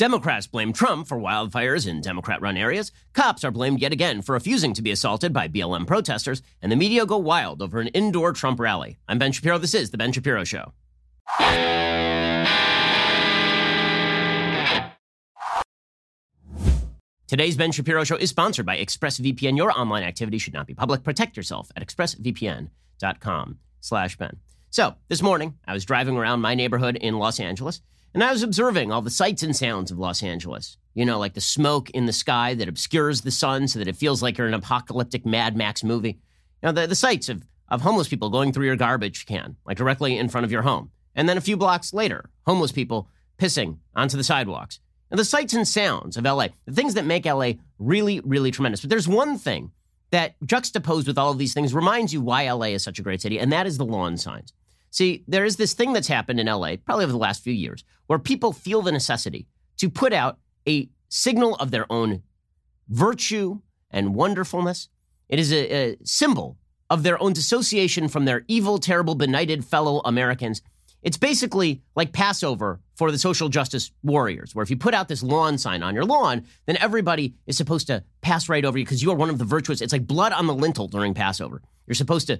Democrats blame Trump for wildfires in Democrat run areas. Cops are blamed yet again for refusing to be assaulted by BLM protesters. And the media go wild over an indoor Trump rally. I'm Ben Shapiro. This is The Ben Shapiro Show. Today's Ben Shapiro Show is sponsored by ExpressVPN. Your online activity should not be public. Protect yourself at expressvpn.com slash Ben. So this morning, I was driving around my neighborhood in Los Angeles and I was observing all the sights and sounds of Los Angeles. You know, like the smoke in the sky that obscures the sun so that it feels like you're in an apocalyptic Mad Max movie. You know, the, the sights of, of homeless people going through your garbage can, like directly in front of your home. And then a few blocks later, homeless people pissing onto the sidewalks. And the sights and sounds of LA, the things that make LA really, really tremendous. But there's one thing that juxtaposed with all of these things reminds you why LA is such a great city, and that is the lawn signs. See, there is this thing that's happened in LA, probably over the last few years, where people feel the necessity to put out a signal of their own virtue and wonderfulness. It is a, a symbol of their own dissociation from their evil, terrible, benighted fellow Americans. It's basically like Passover for the social justice warriors, where if you put out this lawn sign on your lawn, then everybody is supposed to pass right over you because you are one of the virtuous. It's like blood on the lintel during Passover. You're supposed to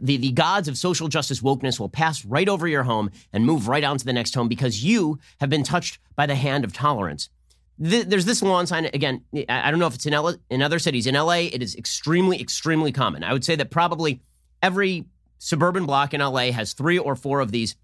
the, the gods of social justice wokeness will pass right over your home and move right on to the next home because you have been touched by the hand of tolerance. there's this lawn sign again. I don't know if it's in, in other cities. In LA, it is extremely, extremely common. I would say that probably every suburban block in LA has three or four of these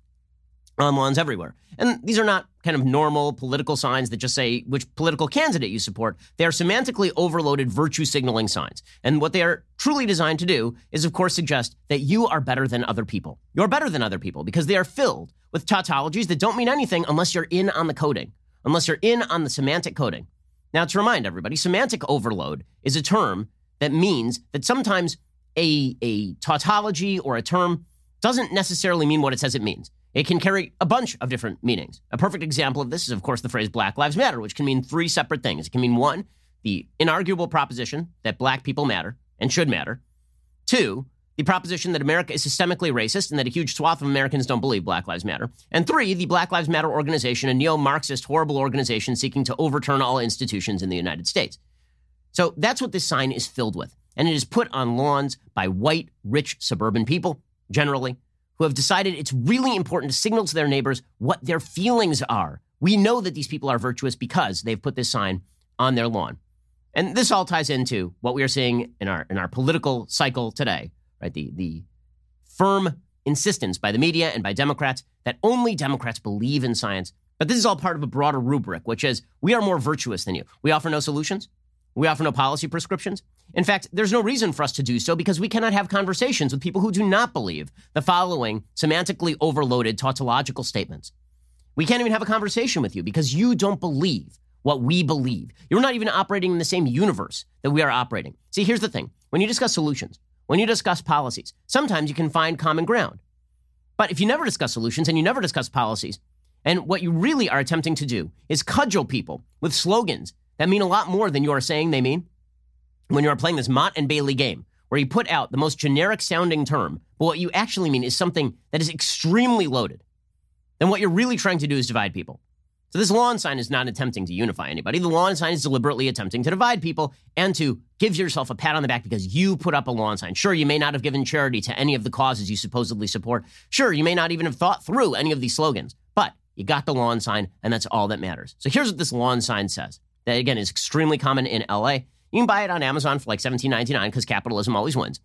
on lawns everywhere. And these are not kind of normal political signs that just say which political candidate you support. They are semantically overloaded virtue signaling signs. And what they are truly designed to do is, of course, suggest that you are better than other people. You're better than other people because they are filled with tautologies that don't mean anything unless you're in on the coding, unless you're in on the semantic coding. Now, to remind everybody, semantic overload is a term that means that sometimes a, a tautology or a term doesn't necessarily mean what it says it means. It can carry a bunch of different meanings. A perfect example of this is, of course, the phrase Black Lives Matter, which can mean three separate things. It can mean one, the inarguable proposition that black people matter and should matter. Two, the proposition that America is systemically racist and that a huge swath of Americans don't believe Black Lives Matter. And three, the Black Lives Matter organization, a neo Marxist, horrible organization seeking to overturn all institutions in the United States. So that's what this sign is filled with. And it is put on lawns by white, rich, suburban people, generally, who have decided it's really important to signal to their neighbors what their feelings are. We know that these people are virtuous because they've put this sign on their lawn. And this all ties into what we are seeing in our in our political cycle today, right? The the firm insistence by the media and by Democrats that only Democrats believe in science. But this is all part of a broader rubric, which is we are more virtuous than you. We offer no solutions. We offer no policy prescriptions. In fact, there's no reason for us to do so because we cannot have conversations with people who do not believe the following semantically overloaded tautological statements. We can't even have a conversation with you because you don't believe what we believe. You're not even operating in the same universe that we are operating. See, here's the thing when you discuss solutions, when you discuss policies, sometimes you can find common ground. But if you never discuss solutions and you never discuss policies, and what you really are attempting to do is cudgel people with slogans that mean a lot more than you are saying they mean when you are playing this Motte and Bailey game, where you put out the most generic sounding term, but what you actually mean is something that is extremely loaded. Then what you're really trying to do is divide people. So this lawn sign is not attempting to unify anybody. The lawn sign is deliberately attempting to divide people and to give yourself a pat on the back because you put up a lawn sign. Sure, you may not have given charity to any of the causes you supposedly support. Sure, you may not even have thought through any of these slogans, but you got the lawn sign, and that's all that matters. So here's what this lawn sign says that again is extremely common in LA. You can buy it on Amazon for like $17.99 because capitalism always wins.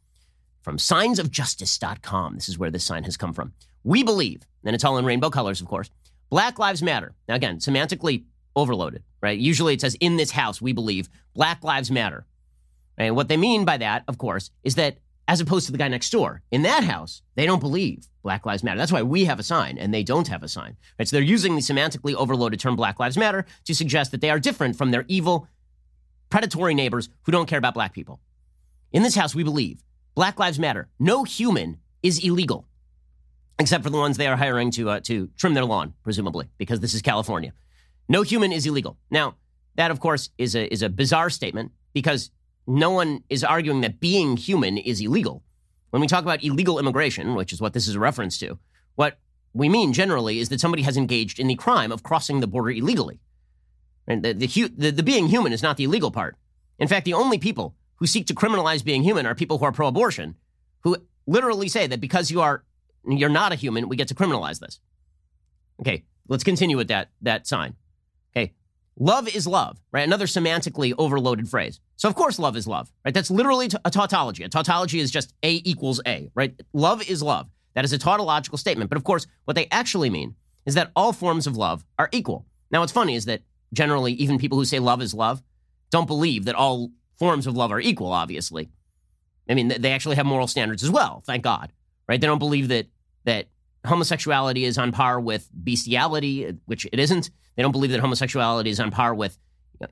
From signsofjustice.com. This is where this sign has come from. We believe, and it's all in rainbow colors, of course. Black Lives Matter. Now, again, semantically overloaded, right? Usually it says in this house, we believe Black Lives Matter. And what they mean by that, of course, is that as opposed to the guy next door. In that house, they don't believe Black Lives Matter. That's why we have a sign and they don't have a sign. Right? So they're using the semantically overloaded term Black Lives Matter to suggest that they are different from their evil, predatory neighbors who don't care about black people. In this house, we believe Black Lives Matter. No human is illegal, except for the ones they are hiring to, uh, to trim their lawn, presumably, because this is California. No human is illegal. Now, that, of course, is a, is a bizarre statement because no one is arguing that being human is illegal. When we talk about illegal immigration, which is what this is a reference to, what we mean generally is that somebody has engaged in the crime of crossing the border illegally. Right? The, the, the, the being human is not the illegal part. In fact, the only people who seek to criminalize being human are people who are pro-abortion, who literally say that because you are you're not a human, we get to criminalize this. Okay, let's continue with that that sign. Okay, love is love, right? Another semantically overloaded phrase. So of course, love is love, right? That's literally a tautology. A tautology is just A equals A, right? Love is love. That is a tautological statement. But of course, what they actually mean is that all forms of love are equal. Now, what's funny is that generally, even people who say love is love don't believe that all forms of love are equal, obviously. I mean, they actually have moral standards as well, thank God, right? They don't believe that, that homosexuality is on par with bestiality, which it isn't. They don't believe that homosexuality is on par with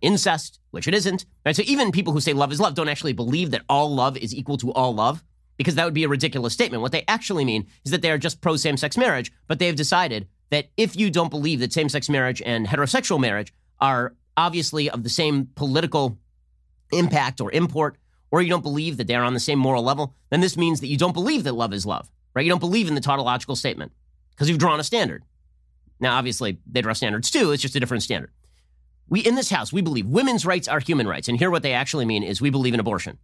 incest, which it isn't. Right? So even people who say love is love don't actually believe that all love is equal to all love because that would be a ridiculous statement. What they actually mean is that they are just pro same sex marriage, but they have decided that if you don't believe that same sex marriage and heterosexual marriage are obviously of the same political impact or import, or you don't believe that they're on the same moral level, then this means that you don't believe that love is love, right? You don't believe in the tautological statement because you've drawn a standard. Now, obviously, they draw standards too, it's just a different standard. We, in this house, we believe women's rights are human rights. And here, what they actually mean is we believe in abortion.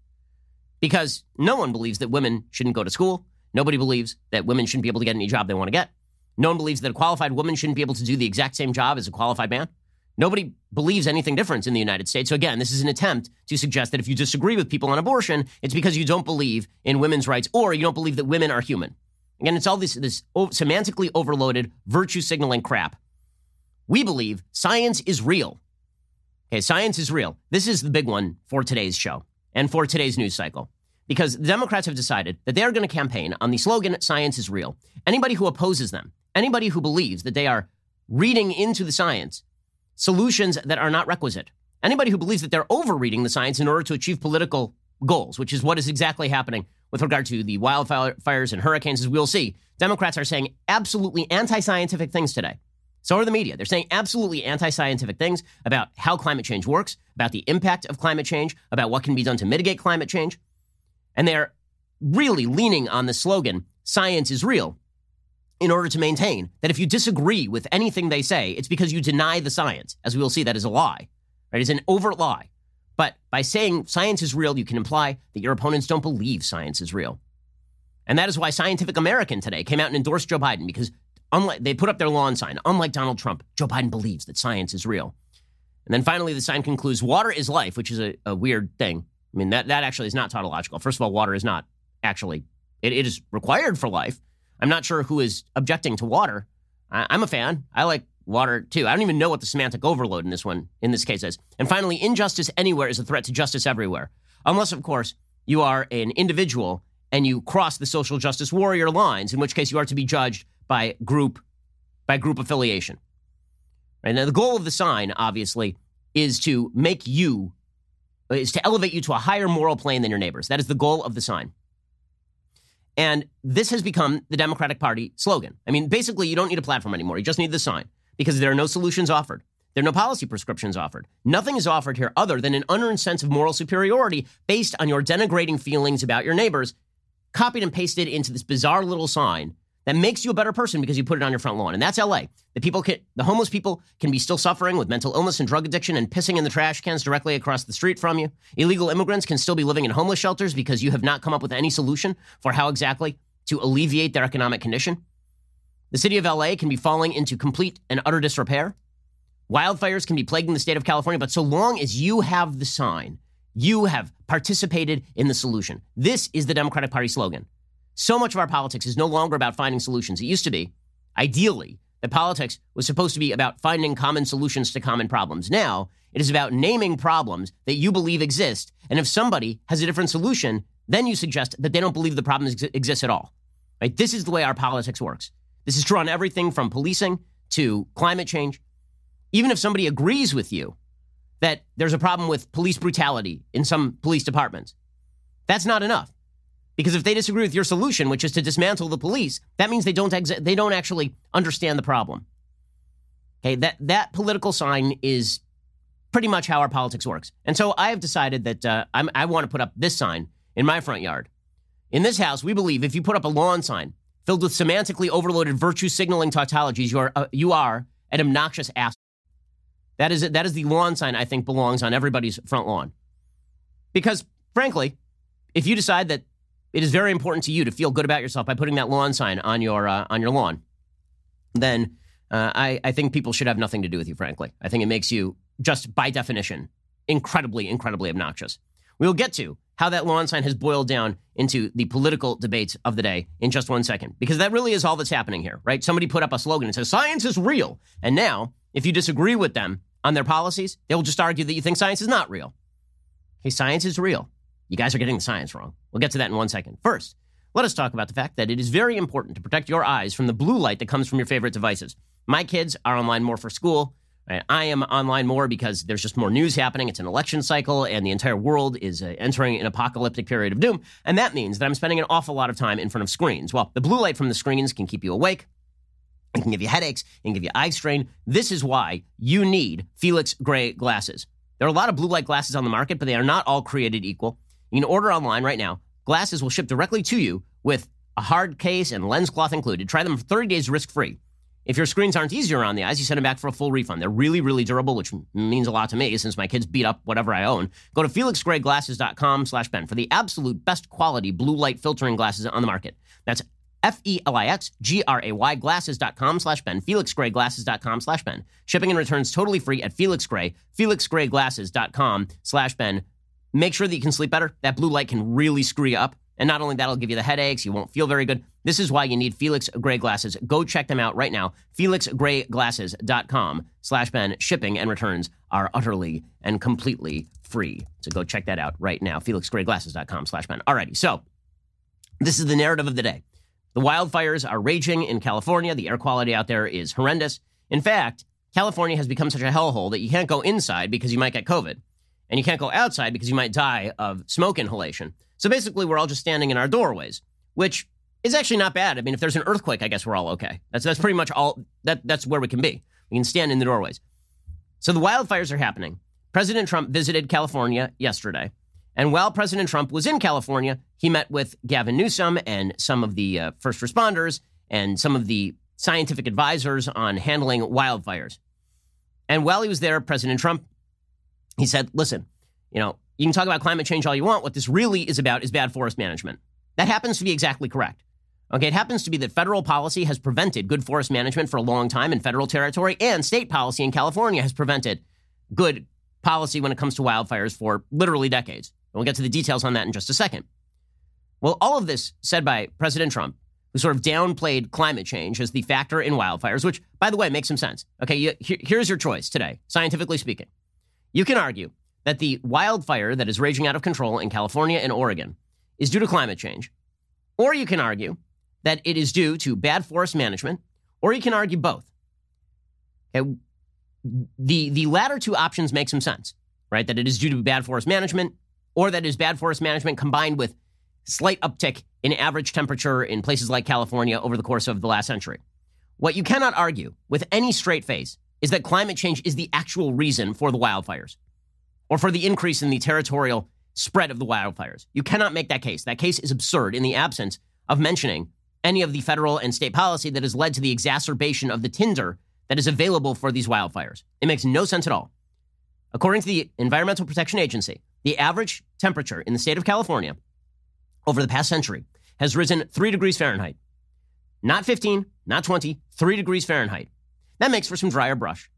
Because no one believes that women shouldn't go to school. Nobody believes that women shouldn't be able to get any job they want to get. No one believes that a qualified woman shouldn't be able to do the exact same job as a qualified man. Nobody believes anything different in the United States. So again, this is an attempt to suggest that if you disagree with people on abortion, it's because you don't believe in women's rights or you don't believe that women are human. Again, it's all this, this semantically overloaded virtue signaling crap. We believe science is real. Okay, science is real. This is the big one for today's show and for today's news cycle. Because the Democrats have decided that they are going to campaign on the slogan, science is real. Anybody who opposes them, anybody who believes that they are reading into the science solutions that are not requisite. Anybody who believes that they're overreading the science in order to achieve political goals, which is what is exactly happening with regard to the wildfires and hurricanes, as we'll see, Democrats are saying absolutely anti scientific things today. So are the media. They're saying absolutely anti scientific things about how climate change works, about the impact of climate change, about what can be done to mitigate climate change. And they're really leaning on the slogan, science is real, in order to maintain that if you disagree with anything they say, it's because you deny the science. As we will see, that is a lie. Right? It's an overt lie. But by saying science is real, you can imply that your opponents don't believe science is real. And that is why Scientific American today came out and endorsed Joe Biden because unlike they put up their lawn sign, unlike Donald Trump, Joe Biden believes that science is real. And then finally, the sign concludes water is life, which is a, a weird thing. I mean, that, that actually is not tautological. First of all, water is not actually, it, it is required for life. I'm not sure who is objecting to water. I, I'm a fan. I like water too. I don't even know what the semantic overload in this one, in this case, is. And finally, injustice anywhere is a threat to justice everywhere. Unless, of course, you are an individual and you cross the social justice warrior lines, in which case you are to be judged by group by group affiliation. Right? Now, the goal of the sign, obviously, is to make you is to elevate you to a higher moral plane than your neighbors. That is the goal of the sign. And this has become the Democratic Party slogan. I mean, basically, you don't need a platform anymore. You just need the sign because there are no solutions offered. There are no policy prescriptions offered. Nothing is offered here other than an unearned sense of moral superiority based on your denigrating feelings about your neighbors, copied and pasted into this bizarre little sign that makes you a better person because you put it on your front lawn. And that's LA. The people can, the homeless people can be still suffering with mental illness and drug addiction and pissing in the trash cans directly across the street from you. Illegal immigrants can still be living in homeless shelters because you have not come up with any solution for how exactly to alleviate their economic condition. The city of LA can be falling into complete and utter disrepair. Wildfires can be plaguing the state of California, but so long as you have the sign, you have participated in the solution. This is the Democratic Party slogan. So much of our politics is no longer about finding solutions. It used to be, ideally, that politics was supposed to be about finding common solutions to common problems. Now, it is about naming problems that you believe exist. And if somebody has a different solution, then you suggest that they don't believe the problem ex- exists at all. Right? This is the way our politics works. This is true on everything from policing to climate change. Even if somebody agrees with you that there's a problem with police brutality in some police departments, that's not enough. Because if they disagree with your solution, which is to dismantle the police, that means they don't they don't actually understand the problem. Okay, that that political sign is pretty much how our politics works. And so I have decided that uh, i want to put up this sign in my front yard. In this house, we believe if you put up a lawn sign filled with semantically overloaded virtue signaling tautologies, you are uh, you are an obnoxious ass. That is that is the lawn sign I think belongs on everybody's front lawn. Because frankly, if you decide that it is very important to you to feel good about yourself by putting that lawn sign on your uh, on your lawn, then uh, I, I think people should have nothing to do with you. Frankly, I think it makes you just by definition incredibly, incredibly obnoxious. We will get to how that lawn sign has boiled down into the political debates of the day in just one second, because that really is all that's happening here, right? Somebody put up a slogan and says science is real, and now if you disagree with them on their policies, they will just argue that you think science is not real. Okay, science is real. You guys are getting the science wrong. We'll get to that in one second. First, let us talk about the fact that it is very important to protect your eyes from the blue light that comes from your favorite devices. My kids are online more for school. I am online more because there's just more news happening. It's an election cycle, and the entire world is uh, entering an apocalyptic period of doom. And that means that I'm spending an awful lot of time in front of screens. Well, the blue light from the screens can keep you awake. It can give you headaches. It can give you eye strain. This is why you need Felix Gray glasses. There are a lot of blue light glasses on the market, but they are not all created equal. You can order online right now. Glasses will ship directly to you with a hard case and lens cloth included. Try them for 30 days risk free. If your screens aren't easier on the eyes, you send them back for a full refund. They're really, really durable, which means a lot to me since my kids beat up whatever I own. Go to felixgrayglasses.com slash Ben for the absolute best quality blue light filtering glasses on the market. That's F-E-L-I-X-G-R-A-Y glasses.com slash Ben. FelixGrayGlasses.com slash Ben. Shipping and returns totally free at Felix Gray. FelixGrayGlasses.com slash Ben. Make sure that you can sleep better. That blue light can really screw you up. And not only that, it'll give you the headaches. You won't feel very good. This is why you need Felix Gray Glasses. Go check them out right now. FelixGrayGlasses.com slash Ben. Shipping and returns are utterly and completely free. So go check that out right now. FelixGrayGlasses.com slash Ben. Alrighty, so this is the narrative of the day. The wildfires are raging in California. The air quality out there is horrendous. In fact, California has become such a hellhole that you can't go inside because you might get COVID. And you can't go outside because you might die of smoke inhalation. So basically, we're all just standing in our doorways, which is actually not bad. I mean, if there's an earthquake, I guess we're all okay. That's that's pretty much all. That that's where we can be. We can stand in the doorways. So the wildfires are happening. President Trump visited California yesterday, and while President Trump was in California, he met with Gavin Newsom and some of the uh, first responders and some of the scientific advisors on handling wildfires. And while he was there, President Trump, he said, "Listen, you know, you can talk about climate change all you want. What this really is about is bad forest management. That happens to be exactly correct. Okay, it happens to be that federal policy has prevented good forest management for a long time in federal territory, and state policy in California has prevented good policy when it comes to wildfires for literally decades. And we'll get to the details on that in just a second. Well, all of this said by President Trump, who sort of downplayed climate change as the factor in wildfires, which, by the way, makes some sense. Okay, you, here's your choice today, scientifically speaking. You can argue that the wildfire that is raging out of control in California and Oregon is due to climate change. Or you can argue that it is due to bad forest management, or you can argue both. Okay? The, the latter two options make some sense, right? That it is due to bad forest management, or that is bad forest management combined with slight uptick in average temperature in places like California over the course of the last century. What you cannot argue with any straight face is that climate change is the actual reason for the wildfires or for the increase in the territorial spread of the wildfires. You cannot make that case. That case is absurd in the absence of mentioning any of the federal and state policy that has led to the exacerbation of the tinder that is available for these wildfires. It makes no sense at all. According to the Environmental Protection Agency, the average temperature in the state of California over the past century has risen 3 degrees Fahrenheit. Not 15, not 20, 3 degrees Fahrenheit. That makes for some drier brush.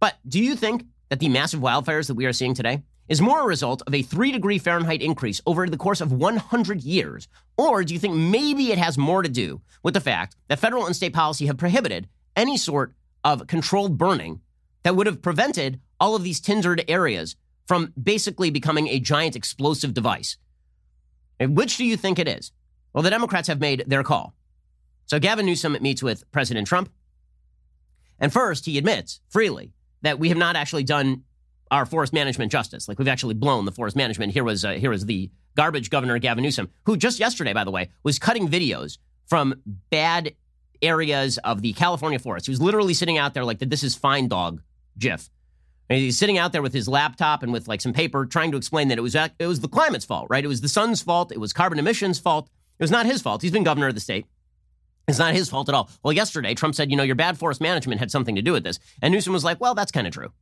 But do you think that the massive wildfires that we are seeing today is more a result of a 3 degree Fahrenheit increase over the course of 100 years? Or do you think maybe it has more to do with the fact that federal and state policy have prohibited any sort of controlled burning that would have prevented all of these tindered areas from basically becoming a giant explosive device? And which do you think it is? Well, the Democrats have made their call. So Gavin Newsom meets with President Trump. And first, he admits freely that we have not actually done our forest management justice. Like we've actually blown the forest management. Here was uh, here was the garbage governor Gavin Newsom, who just yesterday, by the way, was cutting videos from bad areas of the California forest. He was literally sitting out there like the "This is fine, dog" GIF. And he's sitting out there with his laptop and with like some paper, trying to explain that it was it was the climate's fault, right? It was the sun's fault. It was carbon emissions' fault. It was not his fault. He's been governor of the state. It's not his fault at all. Well, yesterday, Trump said, you know, your bad forest management had something to do with this. And Newsom was like, well, that's kind of true.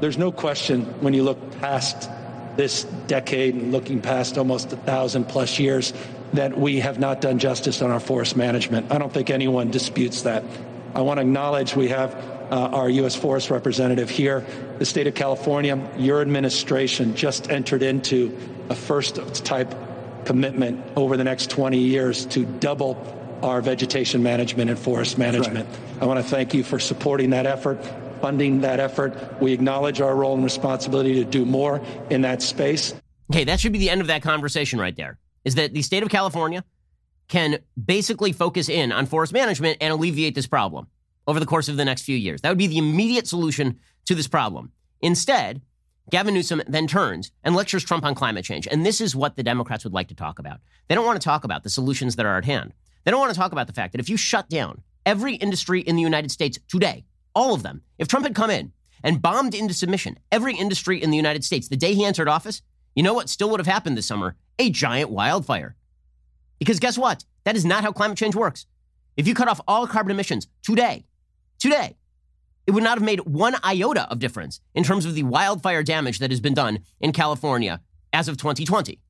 There's no question when you look past this decade and looking past almost a thousand plus years that we have not done justice on our forest management. I don't think anyone disputes that. I want to acknowledge we have uh, our U.S. Forest representative here. The state of California, your administration just entered into a first type commitment over the next 20 years to double our vegetation management and forest management. Right. I want to thank you for supporting that effort, funding that effort. We acknowledge our role and responsibility to do more in that space. Okay, that should be the end of that conversation right there. Is that the state of California can basically focus in on forest management and alleviate this problem over the course of the next few years. That would be the immediate solution to this problem. Instead, Gavin Newsom then turns and lectures Trump on climate change. And this is what the Democrats would like to talk about. They don't want to talk about the solutions that are at hand. They don't want to talk about the fact that if you shut down every industry in the United States today, all of them, if Trump had come in and bombed into submission every industry in the United States the day he entered office, you know what still would have happened this summer? A giant wildfire. Because guess what? That is not how climate change works. If you cut off all carbon emissions today, today, it would not have made one iota of difference in terms of the wildfire damage that has been done in California as of 2020.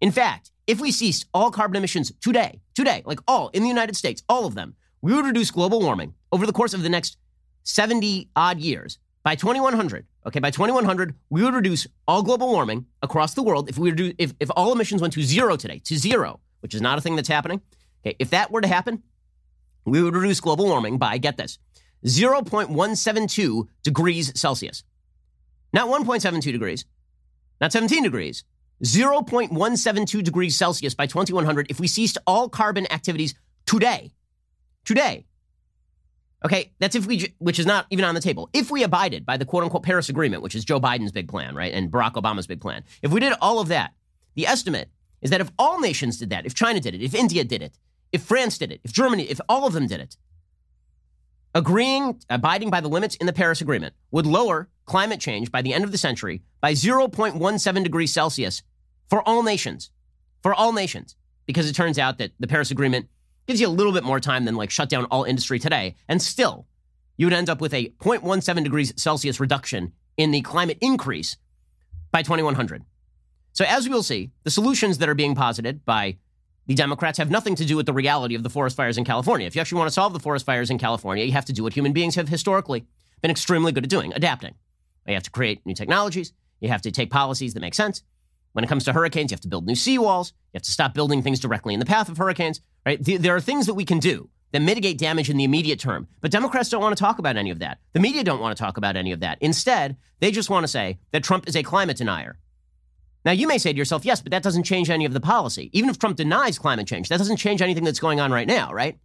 In fact, if we ceased all carbon emissions today, today, like all in the United States, all of them, we would reduce global warming over the course of the next 70 odd years by 2100. Okay, by 2100, we would reduce all global warming across the world if we do if, if all emissions went to zero today, to zero, which is not a thing that's happening. Okay, if that were to happen, we would reduce global warming by get this, 0.172 degrees Celsius. Not 1.72 degrees, not 17 degrees, 0.172 degrees Celsius by 2100 if we ceased all carbon activities today. Today. Okay, that's if we, which is not even on the table. If we abided by the quote unquote Paris Agreement, which is Joe Biden's big plan, right? And Barack Obama's big plan. If we did all of that, the estimate is that if all nations did that, if China did it, if India did it, if France did it, if Germany, if all of them did it, agreeing, abiding by the limits in the Paris Agreement would lower climate change by the end of the century by 0.17 degrees Celsius for all nations. For all nations. Because it turns out that the Paris Agreement gives you a little bit more time than like shut down all industry today. And still, you would end up with a 0.17 degrees Celsius reduction in the climate increase by 2100. So, as we will see, the solutions that are being posited by the Democrats have nothing to do with the reality of the forest fires in California. If you actually want to solve the forest fires in California, you have to do what human beings have historically been extremely good at doing adapting. You have to create new technologies, you have to take policies that make sense. When it comes to hurricanes, you have to build new seawalls, you have to stop building things directly in the path of hurricanes, right? There are things that we can do that mitigate damage in the immediate term. But Democrats don't want to talk about any of that. The media don't want to talk about any of that. Instead, they just want to say that Trump is a climate denier. Now, you may say to yourself, yes, but that doesn't change any of the policy. Even if Trump denies climate change, that doesn't change anything that's going on right now, right?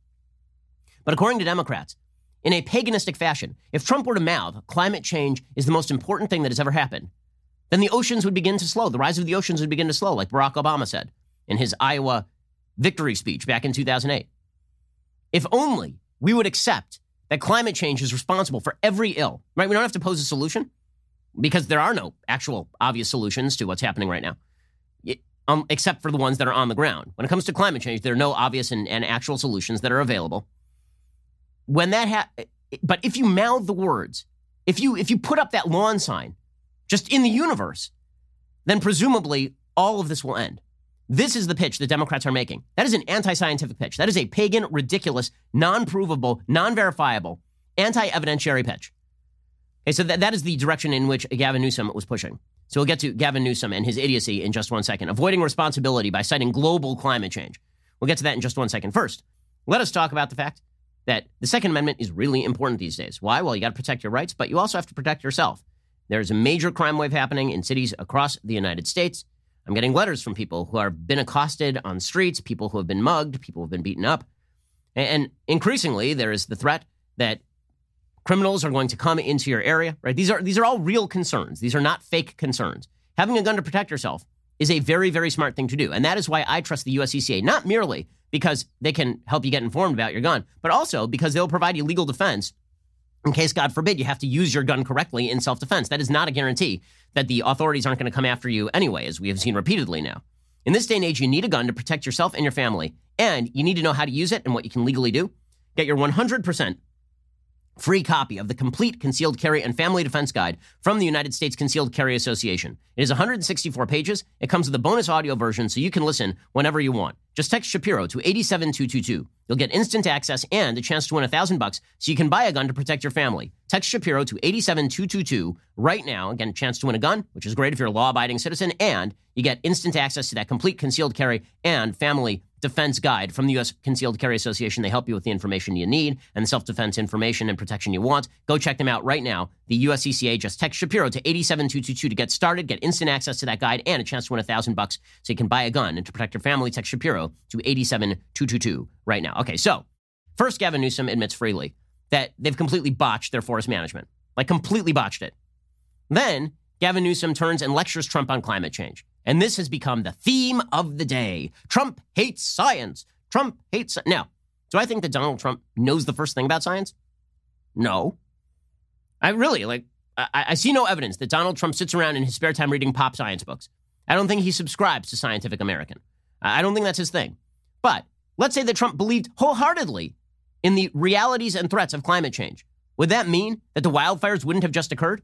But according to Democrats, in a paganistic fashion, if Trump were to mouth climate change is the most important thing that has ever happened, then the oceans would begin to slow. The rise of the oceans would begin to slow, like Barack Obama said in his Iowa victory speech back in 2008. If only we would accept that climate change is responsible for every ill, right? We don't have to pose a solution because there are no actual obvious solutions to what's happening right now, um, except for the ones that are on the ground. When it comes to climate change, there are no obvious and, and actual solutions that are available. When that ha- but if you mouth the words, if you if you put up that lawn sign, just in the universe, then presumably all of this will end. This is the pitch that Democrats are making. That is an anti scientific pitch. That is a pagan, ridiculous, non provable, non verifiable, anti evidentiary pitch. Okay, so that, that is the direction in which Gavin Newsom was pushing. So we'll get to Gavin Newsom and his idiocy in just one second. Avoiding responsibility by citing global climate change. We'll get to that in just one second. First, let us talk about the fact that the Second Amendment is really important these days. Why? Well, you got to protect your rights, but you also have to protect yourself. There's a major crime wave happening in cities across the United States. I'm getting letters from people who have been accosted on streets, people who have been mugged, people who have been beaten up. And increasingly, there is the threat that criminals are going to come into your area, right? These are these are all real concerns. These are not fake concerns. Having a gun to protect yourself is a very very smart thing to do. And that is why I trust the USCCA not merely because they can help you get informed about your gun, but also because they'll provide you legal defense in case God forbid you have to use your gun correctly in self-defense. That is not a guarantee that the authorities aren't going to come after you anyway, as we have seen repeatedly now. In this day and age, you need a gun to protect yourself and your family, and you need to know how to use it and what you can legally do. Get your 100% free copy of the complete concealed carry and family defense guide from the United States Concealed Carry Association. It is 164 pages. It comes with a bonus audio version so you can listen whenever you want. Just text Shapiro to 87222. You'll get instant access and a chance to win a thousand bucks so you can buy a gun to protect your family. Text Shapiro to 87222 right now. Again, a chance to win a gun, which is great if you're a law abiding citizen, and you get instant access to that complete concealed carry and family defense guide from the U.S. Concealed Carry Association. They help you with the information you need and the self defense information and protection you want. Go check them out right now. The USCCA just text Shapiro to 87222 to get started, get instant access to that guide and a chance to win a thousand bucks so you can buy a gun and to protect your family. Text Shapiro to 87222 right now. Okay, so first, Gavin Newsom admits freely that they've completely botched their forest management, like completely botched it. Then Gavin Newsom turns and lectures Trump on climate change. And this has become the theme of the day. Trump hates science. Trump hates. Now, do I think that Donald Trump knows the first thing about science? No. I really, like, I, I see no evidence that Donald Trump sits around in his spare time reading pop science books. I don't think he subscribes to Scientific American. I don't think that's his thing. But let's say that Trump believed wholeheartedly in the realities and threats of climate change. Would that mean that the wildfires wouldn't have just occurred?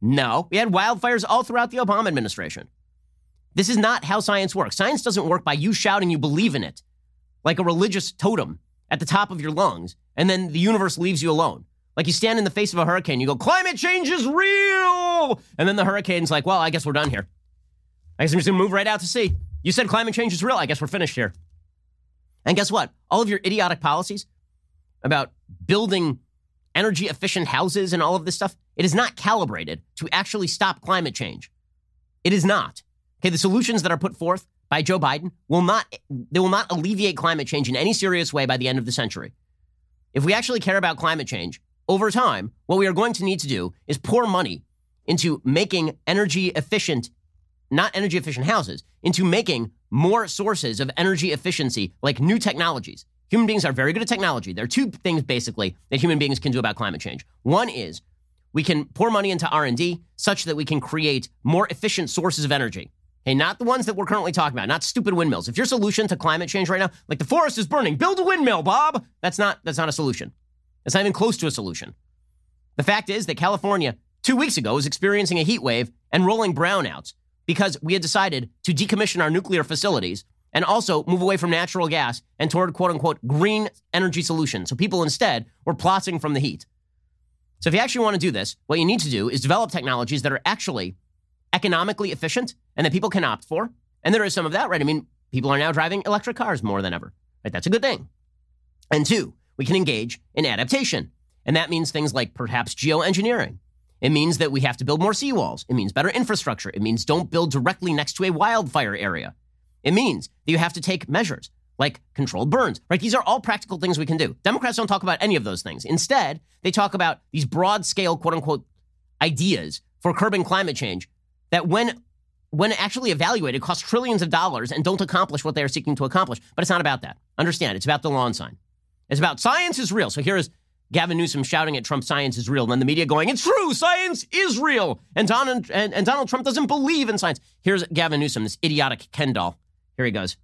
No. We had wildfires all throughout the Obama administration. This is not how science works. Science doesn't work by you shouting you believe in it like a religious totem at the top of your lungs, and then the universe leaves you alone. Like you stand in the face of a hurricane, you go, climate change is real. And then the hurricane's like, well, I guess we're done here. I guess I'm just gonna move right out to sea. You said climate change is real. I guess we're finished here. And guess what? All of your idiotic policies about building energy efficient houses and all of this stuff, it is not calibrated to actually stop climate change. It is not. Okay, the solutions that are put forth by Joe Biden will not they will not alleviate climate change in any serious way by the end of the century. If we actually care about climate change over time, what we are going to need to do is pour money into making energy efficient not energy efficient houses, into making more sources of energy efficiency like new technologies. Human beings are very good at technology. There are two things basically that human beings can do about climate change. One is we can pour money into R&D such that we can create more efficient sources of energy. Hey, not the ones that we're currently talking about, not stupid windmills. If your solution to climate change right now, like the forest is burning, build a windmill, Bob. That's not that's not a solution. That's not even close to a solution. The fact is that California 2 weeks ago was experiencing a heat wave and rolling brownouts because we had decided to decommission our nuclear facilities and also move away from natural gas and toward quote unquote green energy solutions. So people instead were plotting from the heat. So if you actually want to do this, what you need to do is develop technologies that are actually economically efficient and that people can opt for. And there is some of that, right? I mean, people are now driving electric cars more than ever. Right? That's a good thing. And two, we can engage in adaptation. And that means things like perhaps geoengineering. It means that we have to build more seawalls. It means better infrastructure. It means don't build directly next to a wildfire area. It means that you have to take measures like controlled burns, right? These are all practical things we can do. Democrats don't talk about any of those things. Instead, they talk about these broad scale, quote unquote, ideas for curbing climate change that when when actually evaluated cost trillions of dollars and don't accomplish what they are seeking to accomplish. But it's not about that. Understand, it's about the lawn sign. It's about science is real. So here is Gavin Newsom shouting at Trump, science is real. And then the media going, it's true, science is real. And, Don, and, and Donald Trump doesn't believe in science. Here's Gavin Newsom, this idiotic Ken doll. Here he goes.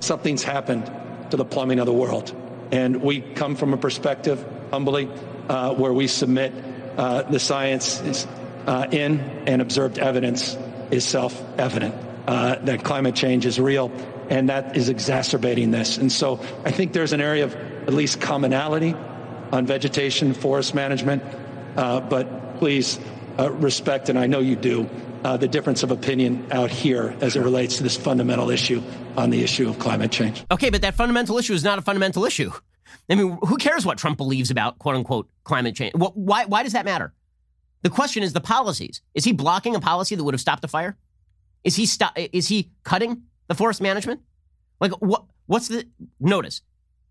Something's happened to the plumbing of the world. And we come from a perspective, humbly, uh, where we submit uh, the science is uh, in and observed evidence is self evident uh, that climate change is real and that is exacerbating this. And so I think there's an area of at least commonality on vegetation, forest management, uh, but please uh, respect, and I know you do, uh, the difference of opinion out here as it relates to this fundamental issue on the issue of climate change. Okay, but that fundamental issue is not a fundamental issue. I mean, who cares what Trump believes about quote unquote climate change? Why, why does that matter? The question is the policies. Is he blocking a policy that would have stopped the fire? Is he stop, is he cutting the forest management? Like what what's the notice?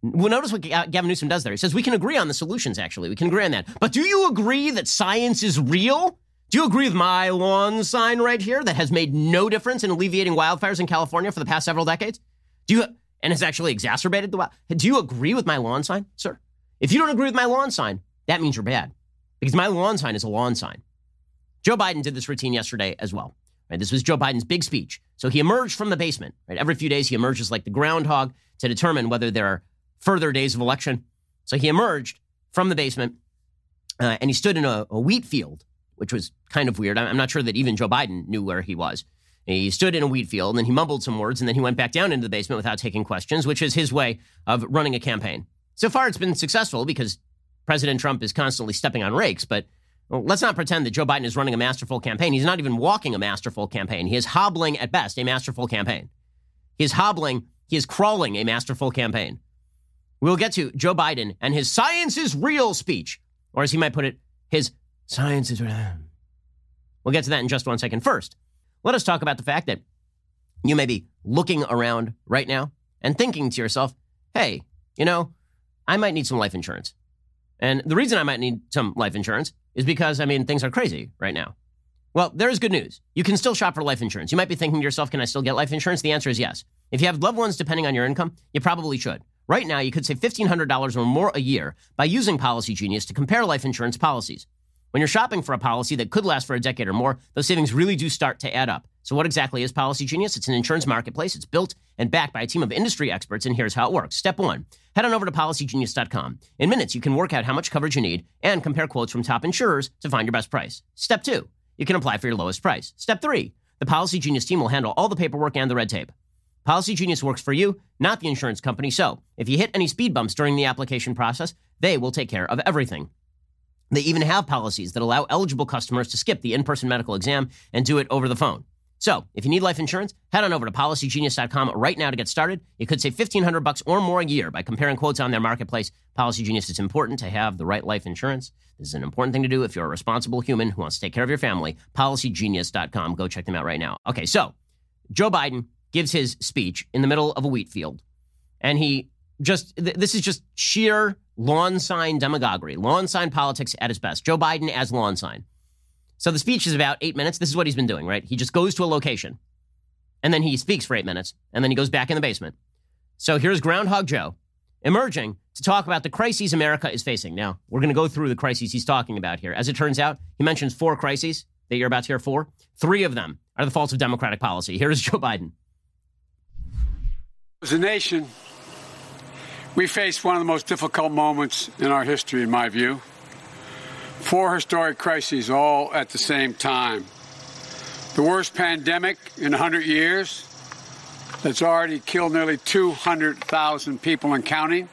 Well, notice what Gavin Newsom does there. He says we can agree on the solutions actually. We can agree on that. But do you agree that science is real? Do you agree with my lawn sign right here that has made no difference in alleviating wildfires in California for the past several decades? Do you and has actually exacerbated the wild? Do you agree with my lawn sign, sir? If you don't agree with my lawn sign, that means you're bad because my lawn sign is a lawn sign. Joe Biden did this routine yesterday as well. Right? This was Joe Biden's big speech. So he emerged from the basement. Right? Every few days, he emerges like the groundhog to determine whether there are further days of election. So he emerged from the basement, uh, and he stood in a, a, wheat field, which was kind of weird. I'm not sure that even Joe Biden knew where he was. He stood in a wheat field, and then he mumbled some words, and then he went back down into the basement without taking questions, which is his way of running a campaign. So far, it's been successful because President Trump is constantly stepping on rakes, but well, let's not pretend that Joe Biden is running a masterful campaign. He's not even walking a masterful campaign. He is hobbling at best a masterful campaign. He is hobbling, he is crawling a masterful campaign. We'll get to Joe Biden and his science is real speech, or as he might put it, his science is. We'll get to that in just one second. First, let us talk about the fact that you may be looking around right now and thinking to yourself, hey, you know, I might need some life insurance. And the reason I might need some life insurance is because, I mean, things are crazy right now. Well, there is good news. You can still shop for life insurance. You might be thinking to yourself, can I still get life insurance? The answer is yes. If you have loved ones depending on your income, you probably should. Right now, you could save $1,500 or more a year by using Policy Genius to compare life insurance policies. When you're shopping for a policy that could last for a decade or more, those savings really do start to add up. So, what exactly is Policy Genius? It's an insurance marketplace. It's built and backed by a team of industry experts, and here's how it works. Step one head on over to policygenius.com. In minutes, you can work out how much coverage you need and compare quotes from top insurers to find your best price. Step two you can apply for your lowest price. Step three the Policy Genius team will handle all the paperwork and the red tape. Policy Genius works for you, not the insurance company. So, if you hit any speed bumps during the application process, they will take care of everything. They even have policies that allow eligible customers to skip the in person medical exam and do it over the phone. So, if you need life insurance, head on over to policygenius.com right now to get started. You could save 1500 bucks or more a year by comparing quotes on their marketplace. Policy Genius, it's important to have the right life insurance. This is an important thing to do if you're a responsible human who wants to take care of your family. Policygenius.com. Go check them out right now. Okay, so Joe Biden gives his speech in the middle of a wheat field, and he just, th- this is just sheer lawn sign demagoguery, lawn sign politics at its best. Joe Biden as lawn sign. So the speech is about eight minutes. This is what he's been doing, right? He just goes to a location and then he speaks for eight minutes and then he goes back in the basement. So here's Groundhog Joe emerging to talk about the crises America is facing. Now, we're going to go through the crises he's talking about here. As it turns out, he mentions four crises that you're about to hear four. Three of them are the faults of Democratic policy. Here's Joe Biden. As a nation, we face one of the most difficult moments in our history, in my view. Four historic crises all at the same time. The worst pandemic in 100 years that's already killed nearly 200,000 people and counting.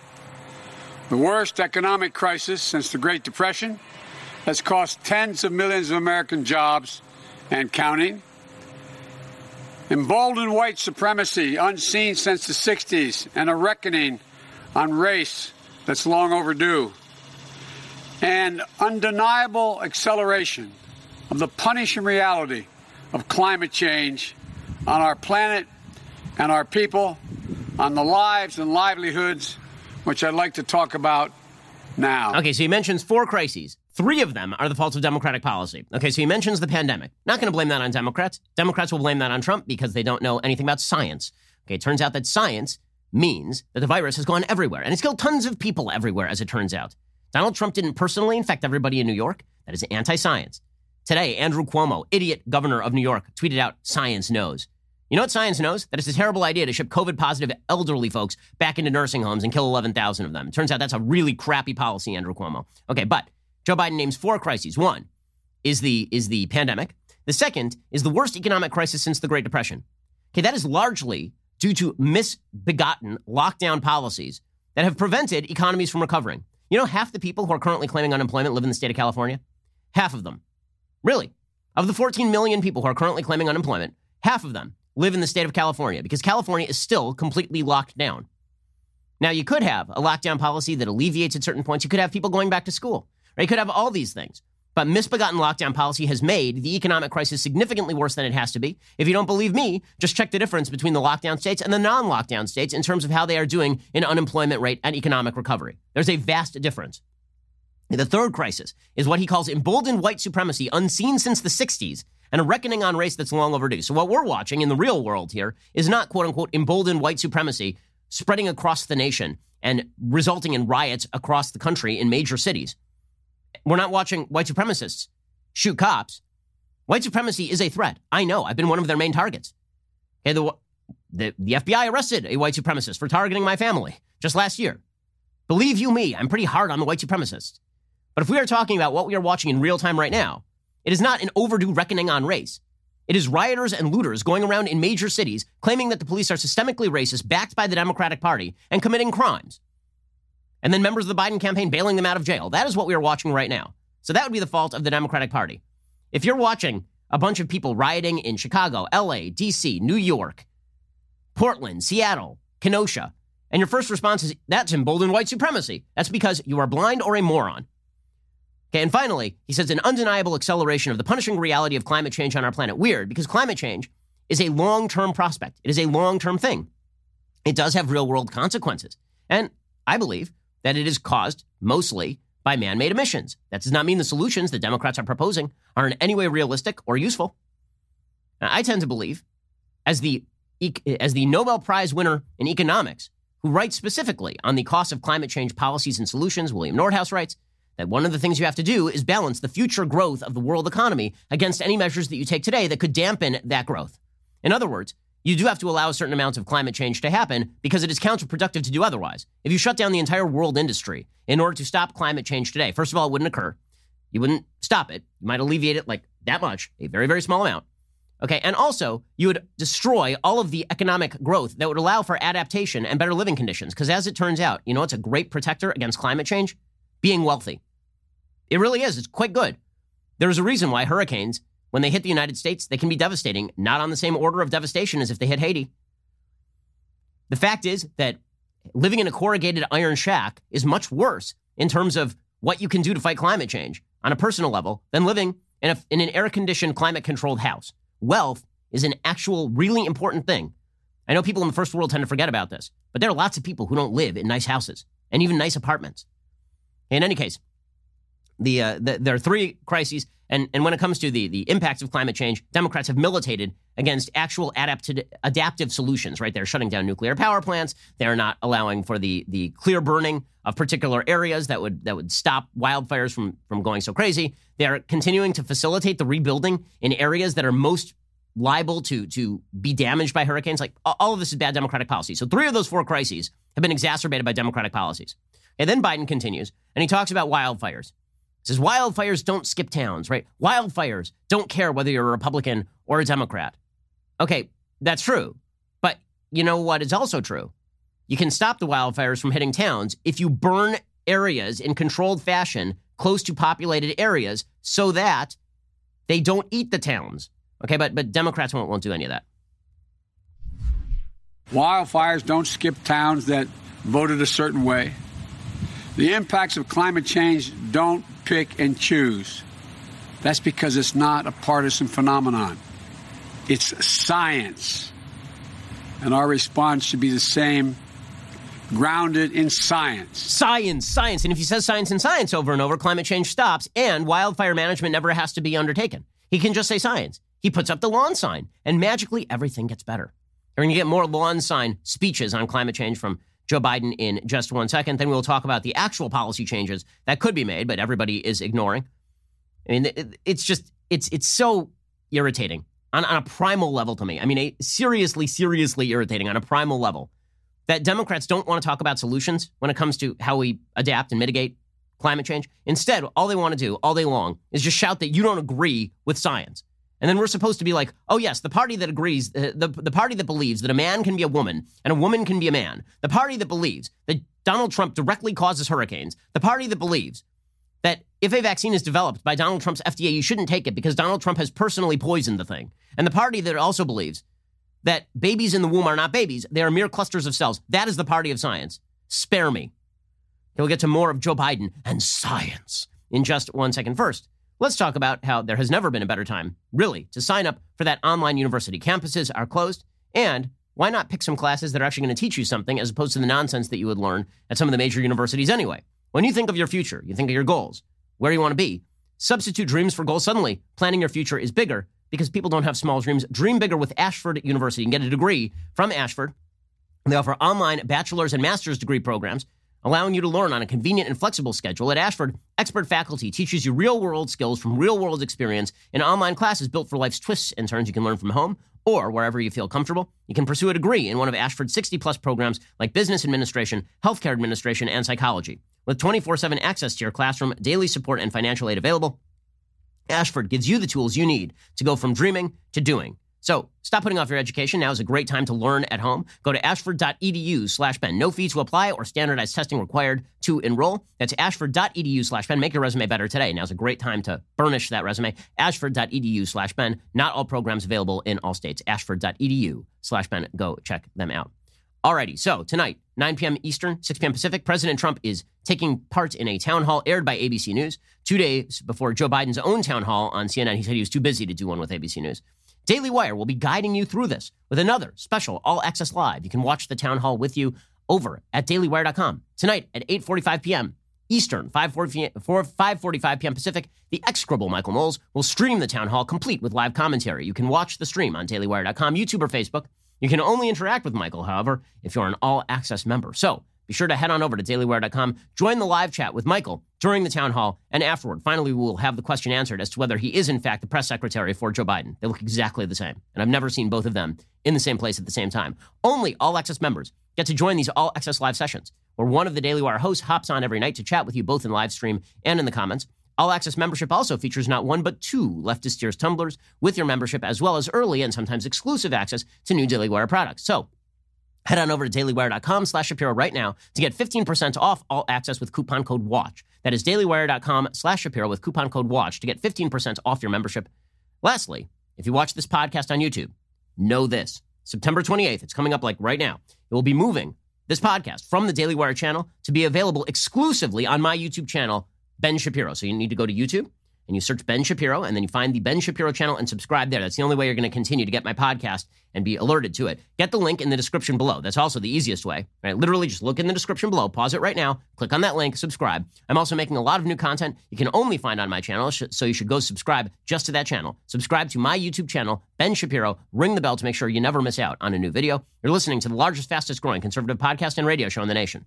The worst economic crisis since the Great Depression that's cost tens of millions of American jobs and counting. Emboldened white supremacy unseen since the 60s and a reckoning on race that's long overdue, and undeniable acceleration of the punishing reality of climate change on our planet and our people, on the lives and livelihoods, which I'd like to talk about now. Okay, so he mentions four crises. Three of them are the faults of Democratic policy. Okay, so he mentions the pandemic. Not going to blame that on Democrats. Democrats will blame that on Trump because they don't know anything about science. Okay, it turns out that science means that the virus has gone everywhere, and it's killed tons of people everywhere, as it turns out. Donald Trump didn't personally infect everybody in New York. That is anti science. Today, Andrew Cuomo, idiot governor of New York, tweeted out science knows. You know what science knows? That it's a terrible idea to ship COVID positive elderly folks back into nursing homes and kill 11,000 of them. It turns out that's a really crappy policy, Andrew Cuomo. Okay, but Joe Biden names four crises. One is the, is the pandemic. The second is the worst economic crisis since the Great Depression. Okay, that is largely due to misbegotten lockdown policies that have prevented economies from recovering. You know, half the people who are currently claiming unemployment live in the state of California? Half of them. Really? Of the 14 million people who are currently claiming unemployment, half of them live in the state of California because California is still completely locked down. Now, you could have a lockdown policy that alleviates at certain points. You could have people going back to school, or you could have all these things. But misbegotten lockdown policy has made the economic crisis significantly worse than it has to be. If you don't believe me, just check the difference between the lockdown states and the non lockdown states in terms of how they are doing in unemployment rate and economic recovery. There's a vast difference. The third crisis is what he calls emboldened white supremacy, unseen since the 60s, and a reckoning on race that's long overdue. So, what we're watching in the real world here is not quote unquote emboldened white supremacy spreading across the nation and resulting in riots across the country in major cities. We're not watching white supremacists shoot cops. White supremacy is a threat. I know. I've been one of their main targets. the, the, the FBI arrested a white supremacist for targeting my family just last year. Believe you me, I'm pretty hard on the white supremacists. But if we are talking about what we are watching in real time right now, it is not an overdue reckoning on race. It is rioters and looters going around in major cities claiming that the police are systemically racist, backed by the Democratic Party, and committing crimes. And then members of the Biden campaign bailing them out of jail. That is what we are watching right now. So that would be the fault of the Democratic Party. If you're watching a bunch of people rioting in Chicago, LA, DC, New York, Portland, Seattle, Kenosha, and your first response is that's emboldened white supremacy, that's because you are blind or a moron. Okay, and finally, he says an undeniable acceleration of the punishing reality of climate change on our planet. Weird, because climate change is a long term prospect, it is a long term thing. It does have real world consequences. And I believe that it is caused mostly by man made emissions. That does not mean the solutions that Democrats are proposing are in any way realistic or useful. Now, I tend to believe, as the, as the Nobel Prize winner in economics, who writes specifically on the cost of climate change policies and solutions, William Nordhaus writes, that one of the things you have to do is balance the future growth of the world economy against any measures that you take today that could dampen that growth. In other words, you do have to allow a certain amount of climate change to happen because it is counterproductive to do otherwise. If you shut down the entire world industry in order to stop climate change today, first of all, it wouldn't occur. You wouldn't stop it. You might alleviate it like that much, a very, very small amount. Okay. And also, you would destroy all of the economic growth that would allow for adaptation and better living conditions. Because as it turns out, you know, it's a great protector against climate change? Being wealthy. It really is. It's quite good. There's a reason why hurricanes, when they hit the United States, they can be devastating, not on the same order of devastation as if they hit Haiti. The fact is that living in a corrugated iron shack is much worse in terms of what you can do to fight climate change on a personal level than living in, a, in an air conditioned, climate controlled house. Wealth is an actual, really important thing. I know people in the first world tend to forget about this, but there are lots of people who don't live in nice houses and even nice apartments. In any case, the, uh, the, there are three crises, and, and when it comes to the, the impacts of climate change, Democrats have militated against actual adapted, adaptive solutions, right? They're shutting down nuclear power plants. They're not allowing for the, the clear burning of particular areas that would, that would stop wildfires from, from going so crazy. They're continuing to facilitate the rebuilding in areas that are most liable to, to be damaged by hurricanes. Like all of this is bad Democratic policy. So three of those four crises have been exacerbated by Democratic policies. And then Biden continues, and he talks about wildfires. It says wildfires don't skip towns, right? Wildfires don't care whether you're a Republican or a Democrat. Okay, that's true. But you know what is also true? You can stop the wildfires from hitting towns if you burn areas in controlled fashion close to populated areas so that they don't eat the towns. Okay, but but Democrats won't, won't do any of that. Wildfires don't skip towns that voted a certain way. The impacts of climate change don't pick and choose. That's because it's not a partisan phenomenon. It's science. And our response should be the same, grounded in science. Science, science. And if he says science and science over and over, climate change stops and wildfire management never has to be undertaken. He can just say science. He puts up the lawn sign and magically everything gets better. You're going to get more lawn sign speeches on climate change from Joe Biden in just one second. Then we'll talk about the actual policy changes that could be made, but everybody is ignoring. I mean, it's just it's it's so irritating on, on a primal level to me. I mean, a, seriously, seriously irritating on a primal level that Democrats don't want to talk about solutions when it comes to how we adapt and mitigate climate change. Instead, all they want to do all day long is just shout that you don't agree with science. And then we're supposed to be like, oh, yes, the party that agrees, uh, the, the party that believes that a man can be a woman and a woman can be a man, the party that believes that Donald Trump directly causes hurricanes, the party that believes that if a vaccine is developed by Donald Trump's FDA, you shouldn't take it because Donald Trump has personally poisoned the thing. And the party that also believes that babies in the womb are not babies, they are mere clusters of cells. That is the party of science. Spare me. We'll get to more of Joe Biden and science in just one second. First, Let's talk about how there has never been a better time, really, to sign up for that online university. Campuses are closed, and why not pick some classes that are actually going to teach you something as opposed to the nonsense that you would learn at some of the major universities anyway? When you think of your future, you think of your goals, where you want to be. Substitute dreams for goals. Suddenly, planning your future is bigger because people don't have small dreams. Dream bigger with Ashford University and get a degree from Ashford. They offer online bachelor's and master's degree programs allowing you to learn on a convenient and flexible schedule. At Ashford, expert faculty teaches you real world skills from real world experience in online classes built for life's twists and turns you can learn from home or wherever you feel comfortable. You can pursue a degree in one of Ashford's 60 plus programs like business administration, healthcare administration, and psychology. With 24 7 access to your classroom, daily support, and financial aid available, Ashford gives you the tools you need to go from dreaming to doing. So stop putting off your education. Now is a great time to learn at home. Go to ashford.edu slash Ben. No fee to apply or standardized testing required to enroll. That's ashford.edu slash Ben. Make your resume better today. Now is a great time to burnish that resume. Ashford.edu slash Ben. Not all programs available in all states. Ashford.edu slash Ben. Go check them out. Alrighty, so tonight, 9 p.m. Eastern, 6 p.m. Pacific, President Trump is taking part in a town hall aired by ABC News. Two days before Joe Biden's own town hall on CNN, he said he was too busy to do one with ABC News. Daily Wire will be guiding you through this with another special All Access Live. You can watch the town hall with you over at dailywire.com. Tonight at 8.45 p.m. Eastern, 5.45 p.m. Pacific, the execrable Michael Knowles will stream the town hall complete with live commentary. You can watch the stream on dailywire.com, YouTube, or Facebook. You can only interact with Michael, however, if you're an all access member. So be sure to head on over to dailywire.com, join the live chat with Michael during the town hall, and afterward. Finally, we will have the question answered as to whether he is, in fact, the press secretary for Joe Biden. They look exactly the same. And I've never seen both of them in the same place at the same time. Only all access members get to join these all access live sessions, where one of the Daily Wire hosts hops on every night to chat with you both in live stream and in the comments. All Access membership also features not one but two Leftist Tears tumblers with your membership, as well as early and sometimes exclusive access to new Daily Wire products. So head on over to dailywire.com slash Shapiro right now to get 15% off all access with coupon code WATCH. That is dailywire.com slash Shapiro with coupon code WATCH to get 15% off your membership. Lastly, if you watch this podcast on YouTube, know this. September 28th, it's coming up like right now. It will be moving this podcast from the Daily Wire channel to be available exclusively on my YouTube channel Ben Shapiro. So you need to go to YouTube and you search Ben Shapiro, and then you find the Ben Shapiro channel and subscribe there. That's the only way you're going to continue to get my podcast and be alerted to it. Get the link in the description below. That's also the easiest way. Right? Literally, just look in the description below, pause it right now, click on that link, subscribe. I'm also making a lot of new content you can only find on my channel, so you should go subscribe just to that channel. Subscribe to my YouTube channel, Ben Shapiro. Ring the bell to make sure you never miss out on a new video. You're listening to the largest, fastest growing conservative podcast and radio show in the nation.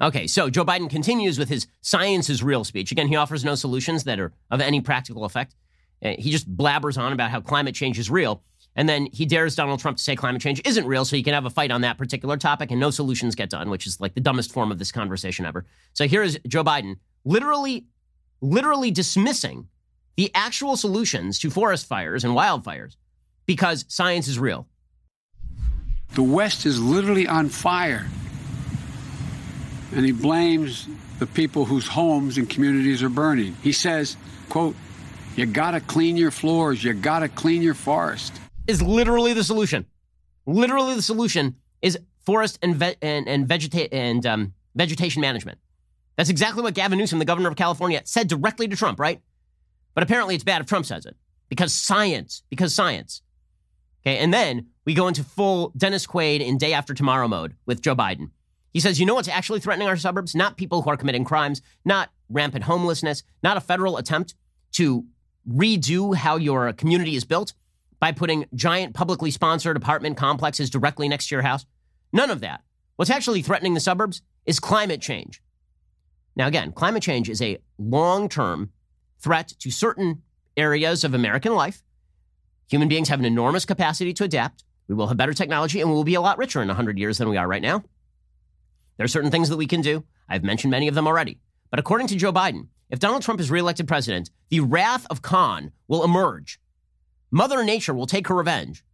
Okay, so Joe Biden continues with his science is real speech. Again, he offers no solutions that are of any practical effect. Uh, he just blabbers on about how climate change is real. And then he dares Donald Trump to say climate change isn't real, so he can have a fight on that particular topic and no solutions get done, which is like the dumbest form of this conversation ever. So here is Joe Biden literally, literally dismissing the actual solutions to forest fires and wildfires because science is real. The West is literally on fire and he blames the people whose homes and communities are burning. He says, quote, you gotta clean your floors, you gotta clean your forest. Is literally the solution. Literally the solution is forest and ve- and, and, vegeta- and um, vegetation management. That's exactly what Gavin Newsom, the governor of California, said directly to Trump, right? But apparently it's bad if Trump says it because science, because science. Okay, and then we go into full Dennis Quaid in day after tomorrow mode with Joe Biden. He says, you know what's actually threatening our suburbs? Not people who are committing crimes, not rampant homelessness, not a federal attempt to redo how your community is built by putting giant publicly sponsored apartment complexes directly next to your house. None of that. What's actually threatening the suburbs is climate change. Now, again, climate change is a long term threat to certain areas of American life. Human beings have an enormous capacity to adapt. We will have better technology and we will be a lot richer in 100 years than we are right now. There are certain things that we can do. I've mentioned many of them already. But according to Joe Biden, if Donald Trump is reelected president, the wrath of Khan will emerge. Mother Nature will take her revenge,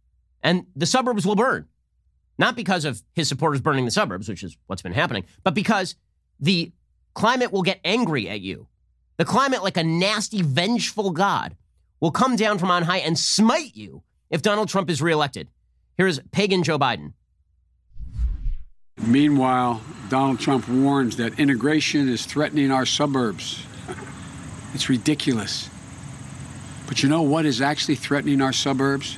and the suburbs will burn. Not because of his supporters burning the suburbs, which is what's been happening, but because the climate will get angry at you. The climate, like a nasty, vengeful God, will come down from on high and smite you if Donald Trump is reelected. Here's pagan Joe Biden. Meanwhile, Donald Trump warns that integration is threatening our suburbs. It's ridiculous. But you know what is actually threatening our suburbs?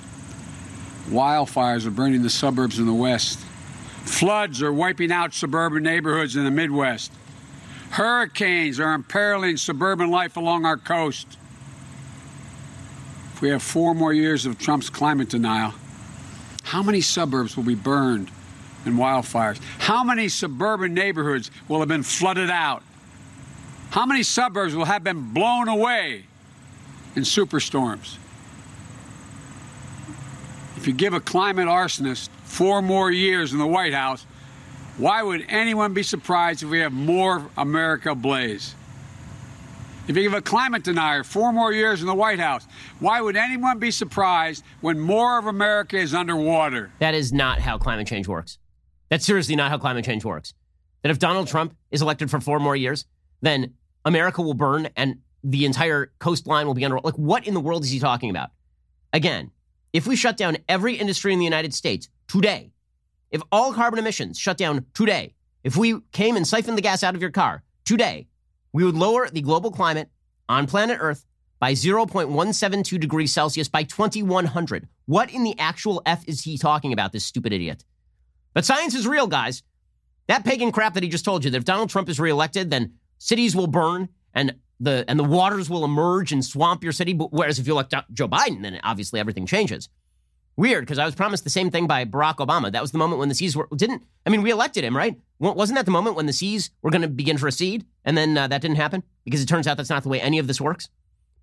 Wildfires are burning the suburbs in the West. Floods are wiping out suburban neighborhoods in the Midwest. Hurricanes are imperiling suburban life along our coast. If we have four more years of Trump's climate denial, How many suburbs will be burned in wildfires? How many suburban neighborhoods will have been flooded out? How many suburbs will have been blown away in superstorms? If you give a climate arsonist four more years in the White House, why would anyone be surprised if we have more America ablaze? If you give a climate denier four more years in the White House, why would anyone be surprised when more of America is underwater? That is not how climate change works. That's seriously not how climate change works. That if Donald Trump is elected for four more years, then America will burn and the entire coastline will be under. Like, what in the world is he talking about? Again, if we shut down every industry in the United States today, if all carbon emissions shut down today, if we came and siphoned the gas out of your car today, we would lower the global climate on planet Earth by 0.172 degrees Celsius by 2100. What in the actual F is he talking about, this stupid idiot? But science is real, guys. That pagan crap that he just told you that if Donald Trump is reelected, then cities will burn and the and the waters will emerge and swamp your city. Whereas if you elect Joe Biden, then obviously everything changes. Weird, because I was promised the same thing by Barack Obama. That was the moment when the seas were didn't. I mean, we elected him, right? Wasn't that the moment when the seas were going to begin to recede, and then uh, that didn't happen because it turns out that's not the way any of this works.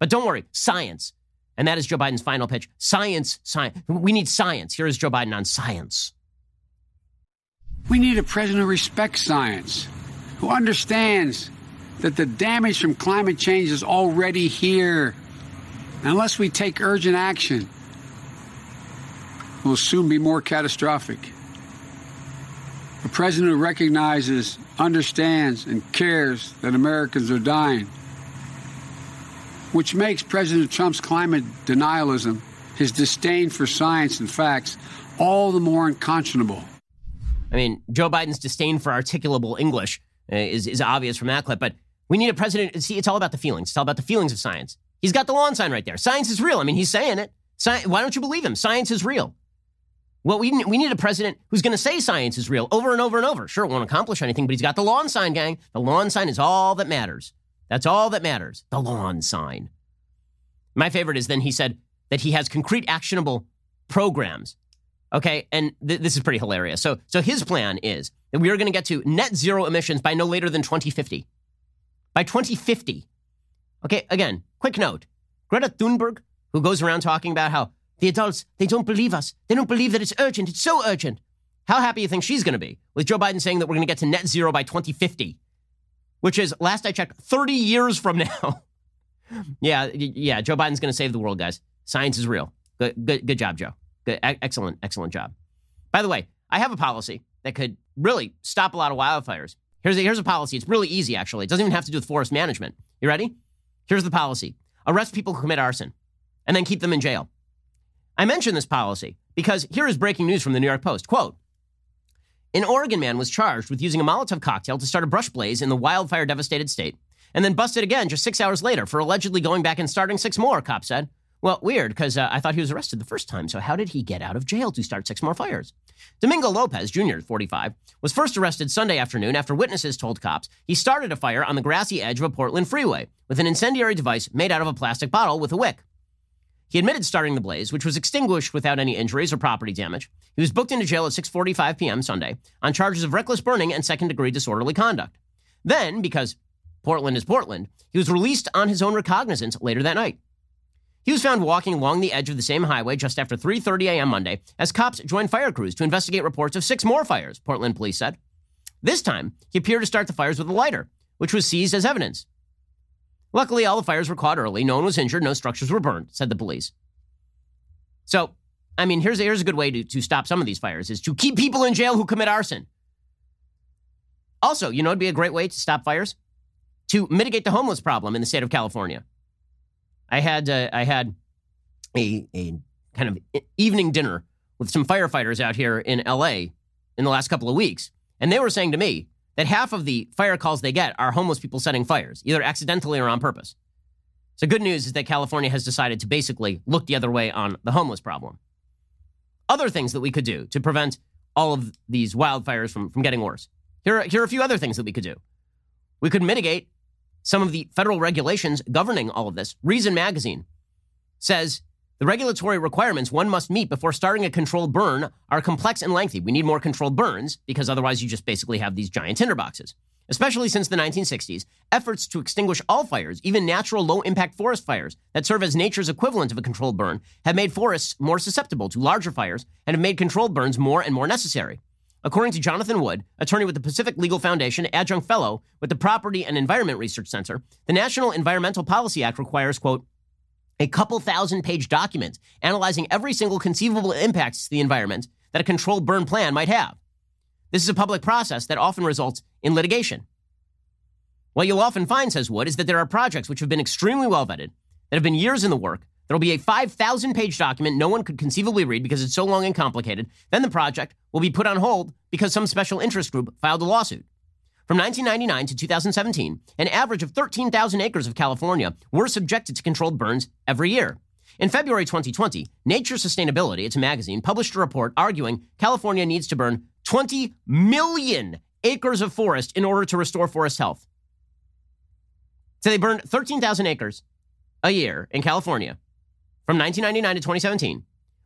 But don't worry, science, and that is Joe Biden's final pitch. Science, science. We need science. Here is Joe Biden on science. We need a president who respects science, who understands that the damage from climate change is already here. Unless we take urgent action will soon be more catastrophic. A president who recognizes, understands, and cares that Americans are dying, which makes President Trump's climate denialism, his disdain for science and facts, all the more unconscionable. I mean, Joe Biden's disdain for articulable English uh, is, is obvious from that clip, but we need a president. See, it's all about the feelings. It's all about the feelings of science. He's got the lawn sign right there. Science is real. I mean, he's saying it. Sci- why don't you believe him? Science is real. Well, we, we need a president who's going to say science is real over and over and over. Sure, it won't accomplish anything, but he's got the lawn sign, gang. The lawn sign is all that matters. That's all that matters. The lawn sign. My favorite is then he said that he has concrete, actionable programs. Okay, and th- this is pretty hilarious. So, so his plan is that we are going to get to net zero emissions by no later than 2050. By 2050. Okay, again, quick note: Greta Thunberg, who goes around talking about how the adults, they don't believe us. They don't believe that it's urgent. It's so urgent. How happy do you think she's going to be with Joe Biden saying that we're going to get to net zero by 2050, which is, last I checked, 30 years from now. yeah, yeah, Joe Biden's going to save the world, guys. Science is real. Good, good, good job, Joe. Good, excellent, excellent job. By the way, I have a policy that could really stop a lot of wildfires. Here's a, here's a policy. It's really easy, actually. It doesn't even have to do with forest management. You ready? Here's the policy arrest people who commit arson and then keep them in jail. I mention this policy because here is breaking news from the New York Post. Quote, an Oregon man was charged with using a Molotov cocktail to start a brush blaze in the wildfire devastated state and then busted again just six hours later for allegedly going back and starting six more, cops said. Well, weird, because uh, I thought he was arrested the first time, so how did he get out of jail to start six more fires? Domingo Lopez, Jr., 45, was first arrested Sunday afternoon after witnesses told cops he started a fire on the grassy edge of a Portland freeway with an incendiary device made out of a plastic bottle with a wick. He admitted starting the blaze, which was extinguished without any injuries or property damage. He was booked into jail at 6:45 p.m. Sunday on charges of reckless burning and second-degree disorderly conduct. Then, because Portland is Portland, he was released on his own recognizance later that night. He was found walking along the edge of the same highway just after 3:30 a.m. Monday as cops joined fire crews to investigate reports of six more fires, Portland police said. This time, he appeared to start the fires with a lighter, which was seized as evidence. Luckily, all the fires were caught early. No one was injured. No structures were burned, said the police. So, I mean, here's, here's a good way to, to stop some of these fires is to keep people in jail who commit arson. Also, you know, it'd be a great way to stop fires? To mitigate the homeless problem in the state of California. I had, uh, I had a, a kind of evening dinner with some firefighters out here in LA in the last couple of weeks. And they were saying to me, that half of the fire calls they get are homeless people setting fires, either accidentally or on purpose. So, good news is that California has decided to basically look the other way on the homeless problem. Other things that we could do to prevent all of these wildfires from, from getting worse. Here are, here are a few other things that we could do. We could mitigate some of the federal regulations governing all of this. Reason Magazine says The regulatory requirements one must meet before starting a controlled burn are complex and lengthy. We need more controlled burns because otherwise you just basically have these giant tinderboxes. Especially since the 1960s, efforts to extinguish all fires, even natural low impact forest fires that serve as nature's equivalent of a controlled burn, have made forests more susceptible to larger fires and have made controlled burns more and more necessary. According to Jonathan Wood, attorney with the Pacific Legal Foundation, adjunct fellow with the Property and Environment Research Center, the National Environmental Policy Act requires, quote, a couple thousand page document analyzing every single conceivable impact to the environment that a controlled burn plan might have. This is a public process that often results in litigation. What you'll often find, says Wood, is that there are projects which have been extremely well vetted, that have been years in the work. There'll be a 5,000 page document no one could conceivably read because it's so long and complicated. Then the project will be put on hold because some special interest group filed a lawsuit. From 1999 to 2017, an average of 13,000 acres of California were subjected to controlled burns every year. In February 2020, Nature Sustainability, it's magazine, published a report arguing California needs to burn 20 million acres of forest in order to restore forest health. So they burned 13,000 acres a year in California from 1999 to 2017.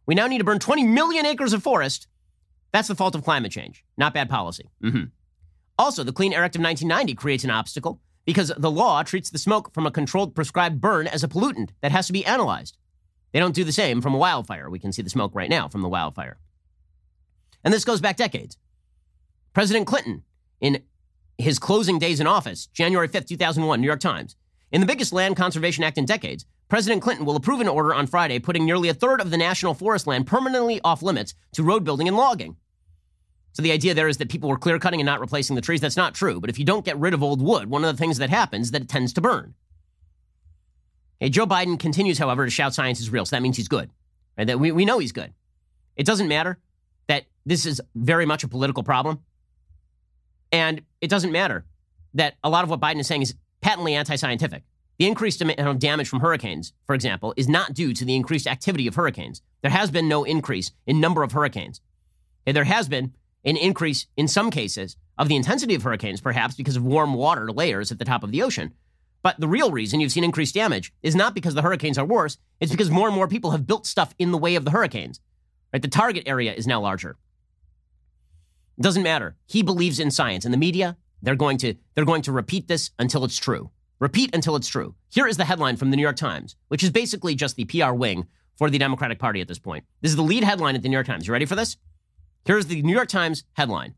We now need to burn 20 million acres of forest. That's the fault of climate change, not bad policy. Mm-hmm. Also, the Clean Air Act of 1990 creates an obstacle because the law treats the smoke from a controlled prescribed burn as a pollutant that has to be analyzed. They don't do the same from a wildfire. We can see the smoke right now from the wildfire. And this goes back decades. President Clinton, in his closing days in office, January 5th, 2001, New York Times, in the biggest land conservation act in decades, President Clinton will approve an order on Friday putting nearly a third of the national forest land permanently off limits to road building and logging. So the idea there is that people were clear cutting and not replacing the trees. That's not true. But if you don't get rid of old wood, one of the things that happens is that it tends to burn. Hey, Joe Biden continues, however, to shout science is real. So that means he's good. Right? That we, we know he's good. It doesn't matter that this is very much a political problem. And it doesn't matter that a lot of what Biden is saying is patently anti scientific. The increased amount uh, of damage from hurricanes, for example, is not due to the increased activity of hurricanes. There has been no increase in number of hurricanes. Okay, there has been an increase in some cases of the intensity of hurricanes, perhaps because of warm water layers at the top of the ocean. But the real reason you've seen increased damage is not because the hurricanes are worse, it's because more and more people have built stuff in the way of the hurricanes. Right? The target area is now larger. It doesn't matter. He believes in science, and the media, they're going to they're going to repeat this until it's true. Repeat until it's true. Here is the headline from the New York Times, which is basically just the PR wing for the Democratic Party at this point. This is the lead headline at the New York Times. You ready for this? Here's the New York Times headline.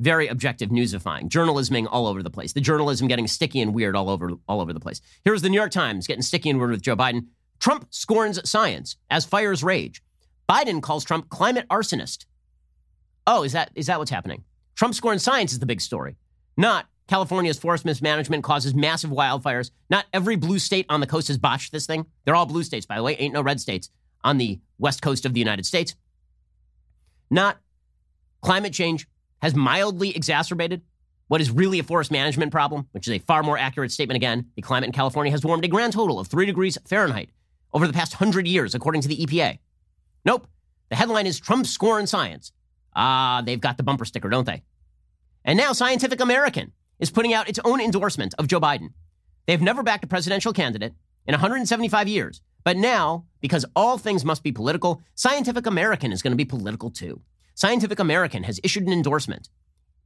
Very objective newsifying, journalisming all over the place. The journalism getting sticky and weird all over all over the place. Here's the New York Times getting sticky and weird with Joe Biden. Trump scorns science as fires rage. Biden calls Trump climate arsonist. Oh, is that is that what's happening? Trump scorns science is the big story. Not California's forest mismanagement causes massive wildfires. Not every blue state on the coast has botched this thing. They're all blue states, by the way. Ain't no red states on the west coast of the United States. Not Climate change has mildly exacerbated what is really a forest management problem, which is a far more accurate statement again. The climate in California has warmed a grand total of 3 degrees Fahrenheit over the past 100 years, according to the EPA. Nope. The headline is Trump score in science. Ah, they've got the bumper sticker, don't they? And now Scientific American is putting out its own endorsement of Joe Biden. They've never backed a presidential candidate in 175 years. But now, because all things must be political, Scientific American is going to be political too. Scientific American has issued an endorsement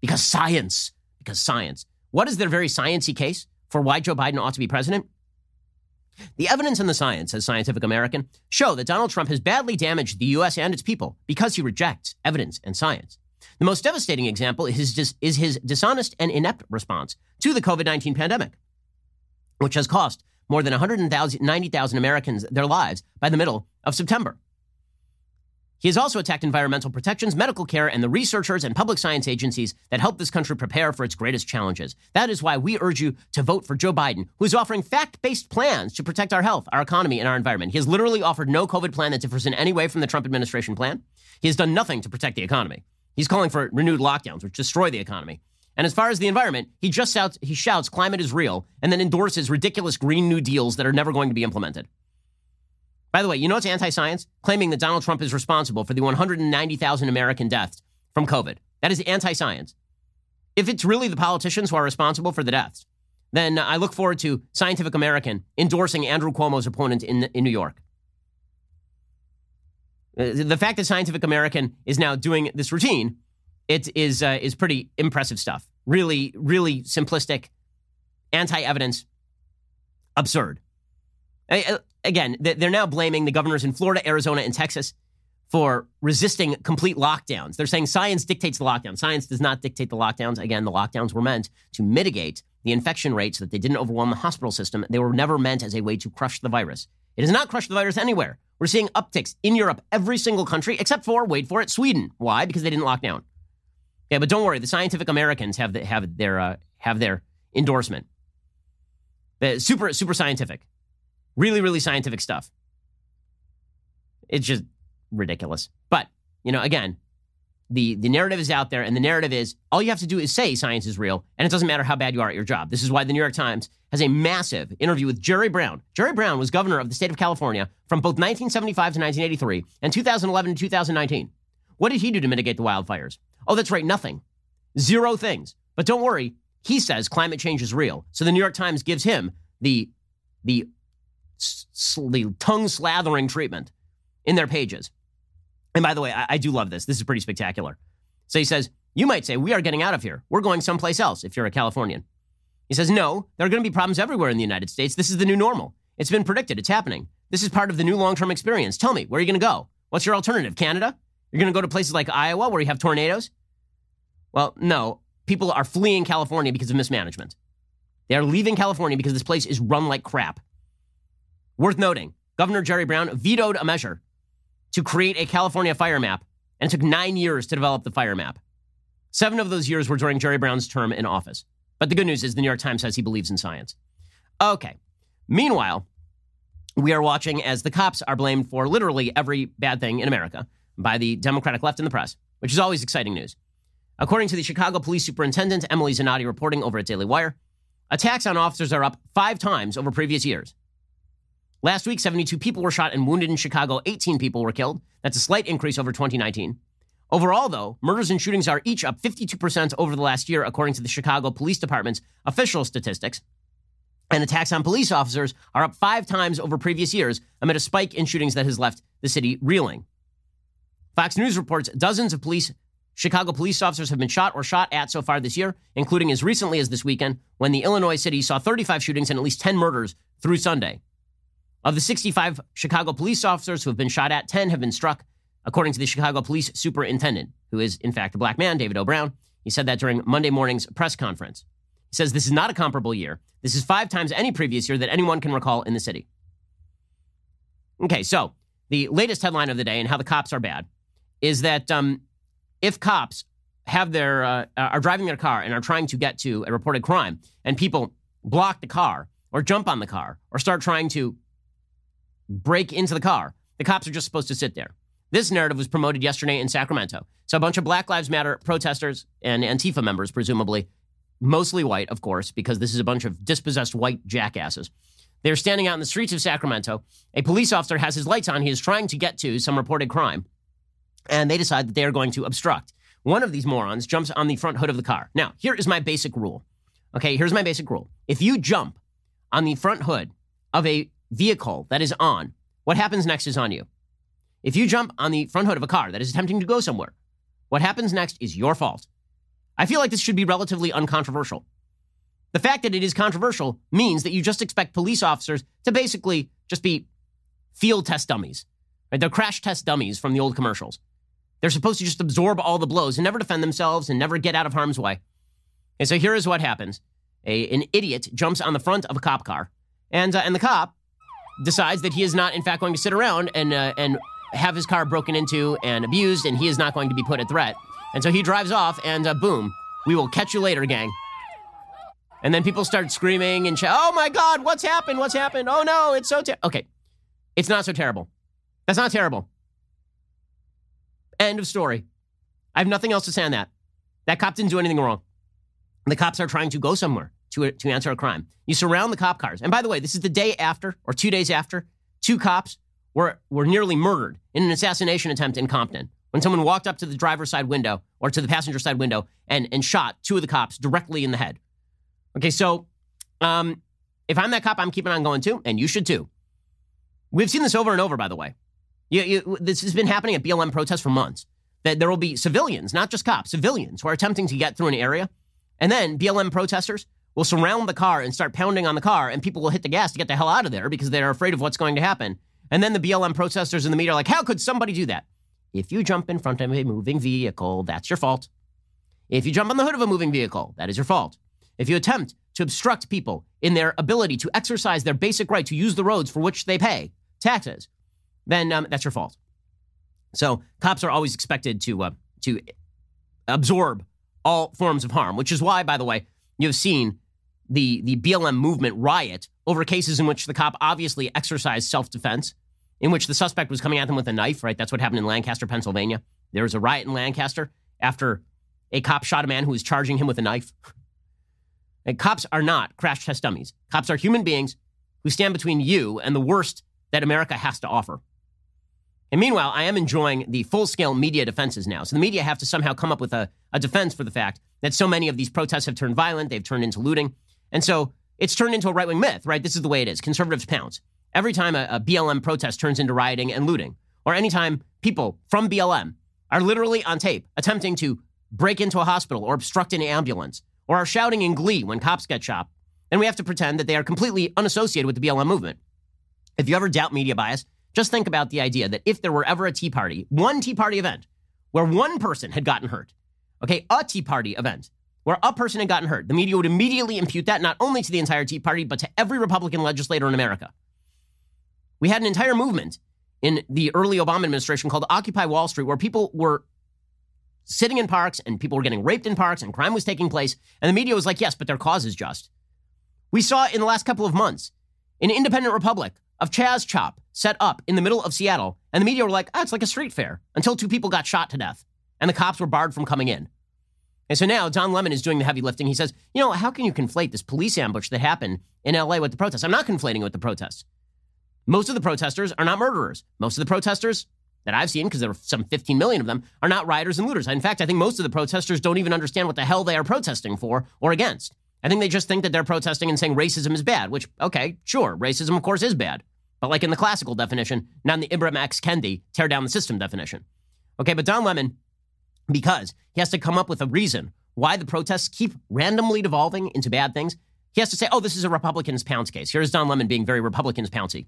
because science, because science. What is their very sciency case for why Joe Biden ought to be president? The evidence and the science, says Scientific American, show that Donald Trump has badly damaged the U.S. and its people because he rejects evidence and science. The most devastating example is his, is his dishonest and inept response to the COVID 19 pandemic, which has cost more than 190,000 Americans their lives by the middle of September. He has also attacked environmental protections, medical care, and the researchers and public science agencies that help this country prepare for its greatest challenges. That is why we urge you to vote for Joe Biden, who is offering fact based plans to protect our health, our economy, and our environment. He has literally offered no COVID plan that differs in any way from the Trump administration plan. He has done nothing to protect the economy. He's calling for renewed lockdowns, which destroy the economy. And as far as the environment, he just shouts, he shouts climate is real and then endorses ridiculous Green New Deals that are never going to be implemented. By the way, you know it's anti science? Claiming that Donald Trump is responsible for the 190,000 American deaths from COVID. That is anti science. If it's really the politicians who are responsible for the deaths, then I look forward to Scientific American endorsing Andrew Cuomo's opponent in, in New York. Uh, the fact that Scientific American is now doing this routine, it is uh, is pretty impressive stuff. Really, really simplistic, anti-evidence, absurd. Again, they're now blaming the governors in Florida, Arizona, and Texas for resisting complete lockdowns. They're saying science dictates the lockdown. Science does not dictate the lockdowns. Again, the lockdowns were meant to mitigate the infection rate so that they didn't overwhelm the hospital system. They were never meant as a way to crush the virus. It has not crushed the virus anywhere. We're seeing upticks in Europe, every single country, except for, wait for it, Sweden. Why? Because they didn't lock down. Yeah, but don't worry. The Scientific Americans have the, have their uh, have their endorsement. Super super scientific, really really scientific stuff. It's just ridiculous. But, you know, again, the, the narrative is out there, and the narrative is all you have to do is say science is real, and it doesn't matter how bad you are at your job. This is why the New York Times has a massive interview with Jerry Brown. Jerry Brown was governor of the state of California from both 1975 to 1983 and 2011 to 2019. What did he do to mitigate the wildfires? Oh, that's right, nothing. Zero things. But don't worry, he says climate change is real. So the New York Times gives him the, the, the tongue slathering treatment in their pages. And by the way, I, I do love this. This is pretty spectacular. So he says, You might say, We are getting out of here. We're going someplace else if you're a Californian. He says, No, there are going to be problems everywhere in the United States. This is the new normal. It's been predicted. It's happening. This is part of the new long term experience. Tell me, where are you going to go? What's your alternative? Canada? You're going to go to places like Iowa where you have tornadoes? Well, no. People are fleeing California because of mismanagement. They are leaving California because this place is run like crap. Worth noting, Governor Jerry Brown vetoed a measure to create a California fire map, and it took nine years to develop the fire map. Seven of those years were during Jerry Brown's term in office. But the good news is the New York Times says he believes in science. Okay. Meanwhile, we are watching as the cops are blamed for literally every bad thing in America by the Democratic left and the press, which is always exciting news. According to the Chicago Police Superintendent Emily Zanotti reporting over at Daily Wire, attacks on officers are up five times over previous years. Last week, 72 people were shot and wounded in Chicago. 18 people were killed. That's a slight increase over 2019. Overall, though, murders and shootings are each up 52% over the last year, according to the Chicago Police Department's official statistics. And attacks on police officers are up five times over previous years amid a spike in shootings that has left the city reeling. Fox News reports dozens of police Chicago police officers have been shot or shot at so far this year, including as recently as this weekend when the Illinois city saw 35 shootings and at least 10 murders through Sunday. Of the 65 Chicago police officers who have been shot at, 10 have been struck, according to the Chicago police superintendent, who is, in fact, a black man, David O. Brown. He said that during Monday morning's press conference. He says this is not a comparable year. This is five times any previous year that anyone can recall in the city. Okay, so the latest headline of the day and how the cops are bad is that um, if cops have their uh, are driving their car and are trying to get to a reported crime, and people block the car or jump on the car or start trying to break into the car. The cops are just supposed to sit there. This narrative was promoted yesterday in Sacramento. So a bunch of Black Lives Matter protesters and Antifa members, presumably, mostly white, of course, because this is a bunch of dispossessed white jackasses. They're standing out in the streets of Sacramento. A police officer has his lights on. He is trying to get to some reported crime. And they decide that they are going to obstruct. One of these morons jumps on the front hood of the car. Now, here is my basic rule. Okay, here's my basic rule. If you jump on the front hood of a vehicle that is on, what happens next is on you. If you jump on the front hood of a car that is attempting to go somewhere, what happens next is your fault. I feel like this should be relatively uncontroversial. The fact that it is controversial means that you just expect police officers to basically just be field test dummies. Right? They're crash test dummies from the old commercials. They're supposed to just absorb all the blows and never defend themselves and never get out of harm's way. And so here is what happens. A, an idiot jumps on the front of a cop car, and, uh, and the cop decides that he is not, in fact, going to sit around and uh, and have his car broken into and abused, and he is not going to be put at threat. And so he drives off, and uh, boom, we will catch you later, gang. And then people start screaming and shout, "Oh my God, what's happened? What's happened? Oh no, it's so terrible." Okay, it's not so terrible. That's not terrible. End of story. I have nothing else to say on that. That cop didn't do anything wrong. The cops are trying to go somewhere to, to answer a crime. You surround the cop cars. And by the way, this is the day after or two days after two cops were, were nearly murdered in an assassination attempt in Compton when someone walked up to the driver's side window or to the passenger side window and, and shot two of the cops directly in the head. Okay, so um, if I'm that cop, I'm keeping on going too, and you should too. We've seen this over and over, by the way. You, you, this has been happening at BLM protests for months. That there will be civilians, not just cops, civilians who are attempting to get through an area, and then BLM protesters will surround the car and start pounding on the car, and people will hit the gas to get the hell out of there because they're afraid of what's going to happen. And then the BLM protesters in the media are like, "How could somebody do that?" If you jump in front of a moving vehicle, that's your fault. If you jump on the hood of a moving vehicle, that is your fault. If you attempt to obstruct people in their ability to exercise their basic right to use the roads for which they pay taxes, then um, that's your fault. So cops are always expected to uh, to absorb all forms of harm, which is why, by the way, you've seen the the BLM movement riot over cases in which the cop obviously exercised self defense in which the suspect was coming at them with a knife, right? That's what happened in Lancaster, Pennsylvania. There was a riot in Lancaster after a cop shot a man who was charging him with a knife. And cops are not crash test dummies. Cops are human beings who stand between you and the worst that America has to offer. And meanwhile, I am enjoying the full scale media defenses now. So the media have to somehow come up with a, a defense for the fact that so many of these protests have turned violent, they've turned into looting. And so it's turned into a right wing myth, right? This is the way it is. Conservatives pounce. Every time a, a BLM protest turns into rioting and looting, or anytime people from BLM are literally on tape attempting to break into a hospital or obstruct an ambulance, or are shouting in glee when cops get shot, then we have to pretend that they are completely unassociated with the BLM movement. If you ever doubt media bias, just think about the idea that if there were ever a Tea Party, one Tea Party event, where one person had gotten hurt, okay, a Tea Party event, where a person had gotten hurt, the media would immediately impute that not only to the entire Tea Party, but to every Republican legislator in America. We had an entire movement in the early Obama administration called Occupy Wall Street, where people were sitting in parks and people were getting raped in parks and crime was taking place. And the media was like, yes, but their cause is just. We saw in the last couple of months an independent republic of Chaz Chop set up in the middle of Seattle. And the media were like, oh, it's like a street fair until two people got shot to death and the cops were barred from coming in. And so now Don Lemon is doing the heavy lifting. He says, you know, how can you conflate this police ambush that happened in LA with the protests? I'm not conflating it with the protests. Most of the protesters are not murderers. Most of the protesters that I've seen, because there were some 15 million of them, are not rioters and looters. In fact, I think most of the protesters don't even understand what the hell they are protesting for or against. I think they just think that they're protesting and saying racism is bad, which, okay, sure, racism, of course, is bad. But like in the classical definition, not in the Ibram X. Kendi tear down the system definition. Okay, but Don Lemon, because he has to come up with a reason why the protests keep randomly devolving into bad things, he has to say, oh, this is a Republicans pounce case. Here's Don Lemon being very Republicans pouncy.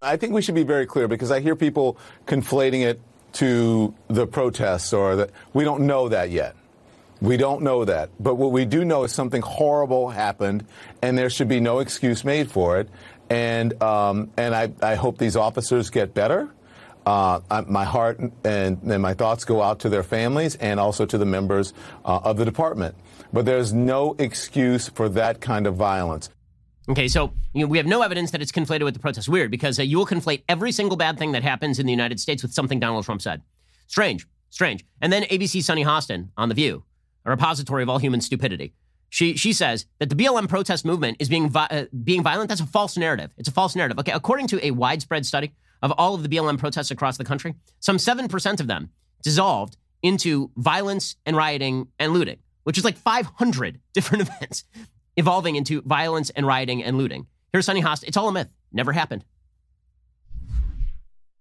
I think we should be very clear because I hear people conflating it to the protests or that we don't know that yet. We don't know that. But what we do know is something horrible happened and there should be no excuse made for it. And, um, and I, I hope these officers get better. Uh, my heart and, and, my thoughts go out to their families and also to the members uh, of the department. But there's no excuse for that kind of violence. Okay, so you know, we have no evidence that it's conflated with the protests. Weird, because uh, you will conflate every single bad thing that happens in the United States with something Donald Trump said. Strange, strange. And then ABC Sunny Hostin on The View, a repository of all human stupidity. She, she says that the BLM protest movement is being, vi- uh, being violent. That's a false narrative. It's a false narrative. Okay, according to a widespread study of all of the BLM protests across the country, some 7% of them dissolved into violence and rioting and looting, which is like 500 different events evolving into violence and rioting and looting. Here's Sunny Hostin. It's all a myth. Never happened.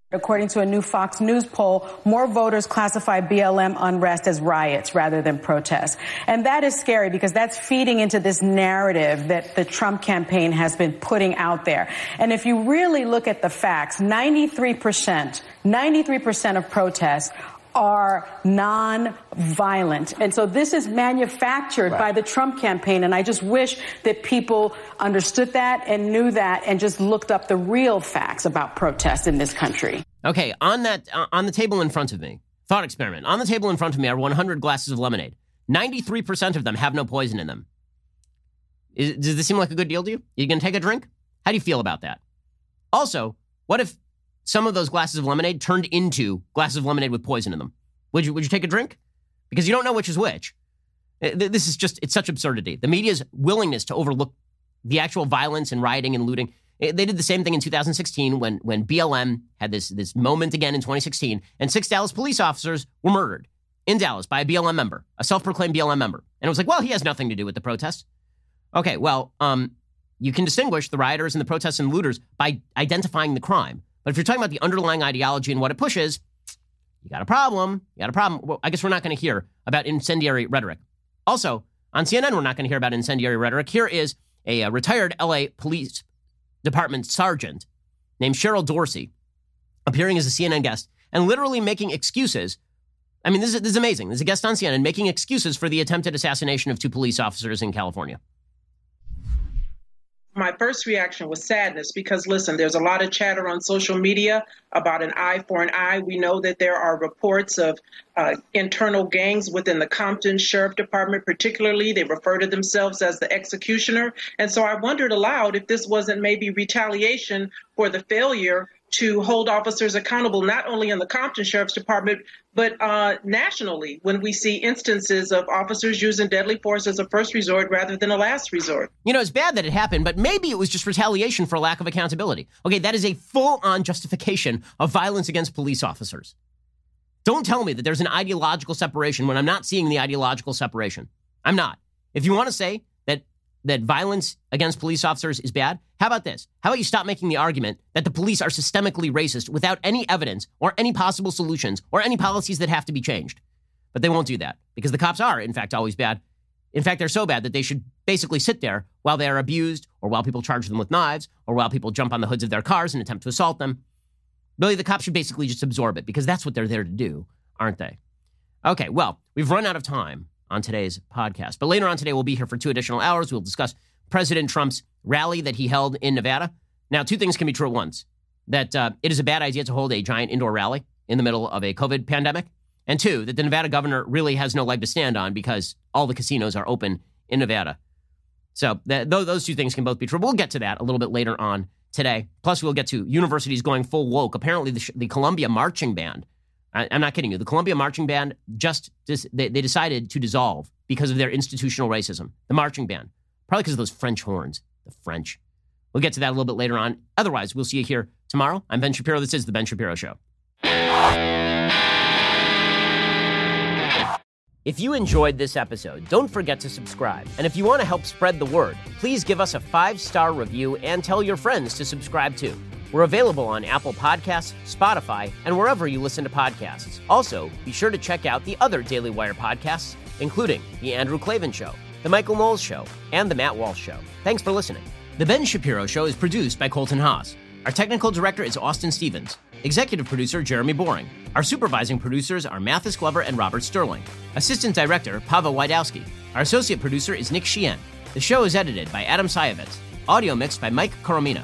According to a new Fox News poll, more voters classify BLM unrest as riots rather than protests. And that is scary because that's feeding into this narrative that the Trump campaign has been putting out there. And if you really look at the facts, 93%, 93% of protests are non-violent. And so this is manufactured right. by the Trump campaign. And I just wish that people understood that and knew that and just looked up the real facts about protests in this country. Okay, on that, uh, on the table in front of me, thought experiment. On the table in front of me are 100 glasses of lemonade. 93% of them have no poison in them. Is, does this seem like a good deal to you? You going to take a drink? How do you feel about that? Also, what if some of those glasses of lemonade turned into glasses of lemonade with poison in them. Would you, would you take a drink? Because you don't know which is which. Uh, this is just, it's such absurdity. The media's willingness to overlook the actual violence and rioting and looting. Eh, they did the same thing in 2016 when, when BLM had this, this moment again in 2016, and six Dallas police officers were murdered in Dallas by a BLM member, a self proclaimed BLM member. And it was like, well, he has nothing to do with the protest. Okay, well, um, you can distinguish the rioters and the protests and looters by identifying the crime. But if you're talking about the underlying ideology and what it pushes, you got a problem. You got a problem. Well, I guess we're not going to hear about incendiary rhetoric. Also, on CNN, we're not going to hear about incendiary rhetoric. Here is a, uh, a retired LA Police Department sergeant named Cheryl Dorsey appearing as a CNN guest and literally making excuses. I mean, this is, this is amazing. There's a guest on CNN making excuses for the attempted assassination of two police officers in California my first reaction was sadness because listen, there's a lot of chatter on social media about an eye for an eye. We know that there are reports of uh, internal gangs within the Compton Sheriff Department, particularly. They refer to themselves as the executioner. And so I wondered aloud if this wasn't maybe retaliation for the failure to hold officers accountable, not only in the Compton Sheriff's Department, but uh, nationally when we see instances of officers using deadly force as a first resort rather than a last resort. You know, it's bad that it happened, but maybe it was just retaliation for lack of accountability. Okay, that is a full on justification of violence against police officers. Don't tell me that there's an ideological separation when I'm not seeing the ideological separation. I'm not. If you want to say that violence against police officers is bad? How about this? How about you stop making the argument that the police are systemically racist without any evidence or any possible solutions or any policies that have to be changed? But they won't do that because the cops are, in fact, always bad. In fact, they're so bad that they should basically sit there while they are abused or while people charge them with knives or while people jump on the hoods of their cars and attempt to assault them. Really, the cops should basically just absorb it because that's what they're there to do, aren't they? Okay, well, we've run out of time on today's podcast. But later on today, we'll be here for two additional hours. We'll discuss President Trump's rally that he held in Nevada. Now, two things can be true at once that uh, it is a bad idea to hold a giant indoor rally in the middle of a COVID pandemic. And two, that the Nevada governor really has no leg to stand on because all the casinos are open in Nevada. So th- those two things can both be true. We'll get to that a little bit later on today. Plus, we'll get to universities going full woke. Apparently, the, the Columbia Marching Band I, am not kidding you. The Columbia Marching Band just they, they decided to dissolve because of their institutional racism. The marching band, probably because of those French horns. The French. We'll get to that a little bit later on. Otherwise, we'll see you here tomorrow. I'm Ben Shapiro. This is the Ben Shapiro Show. If you enjoyed this episode, don't forget to subscribe. And if you want to help spread the word, please give us a five star review and tell your friends to subscribe too. We're available on Apple Podcasts, Spotify, and wherever you listen to podcasts. Also, be sure to check out the other Daily Wire podcasts, including The Andrew Klavan Show, The Michael Knowles Show, and The Matt Walsh Show. Thanks for listening. The Ben Shapiro Show is produced by Colton Haas. Our technical director is Austin Stevens. Executive producer Jeremy Boring. Our supervising producers are Mathis Glover and Robert Sterling. Assistant director Pava Wydowski. Our associate producer is Nick Sheehan. The show is edited by Adam Sayevitz. Audio mixed by Mike Coromina.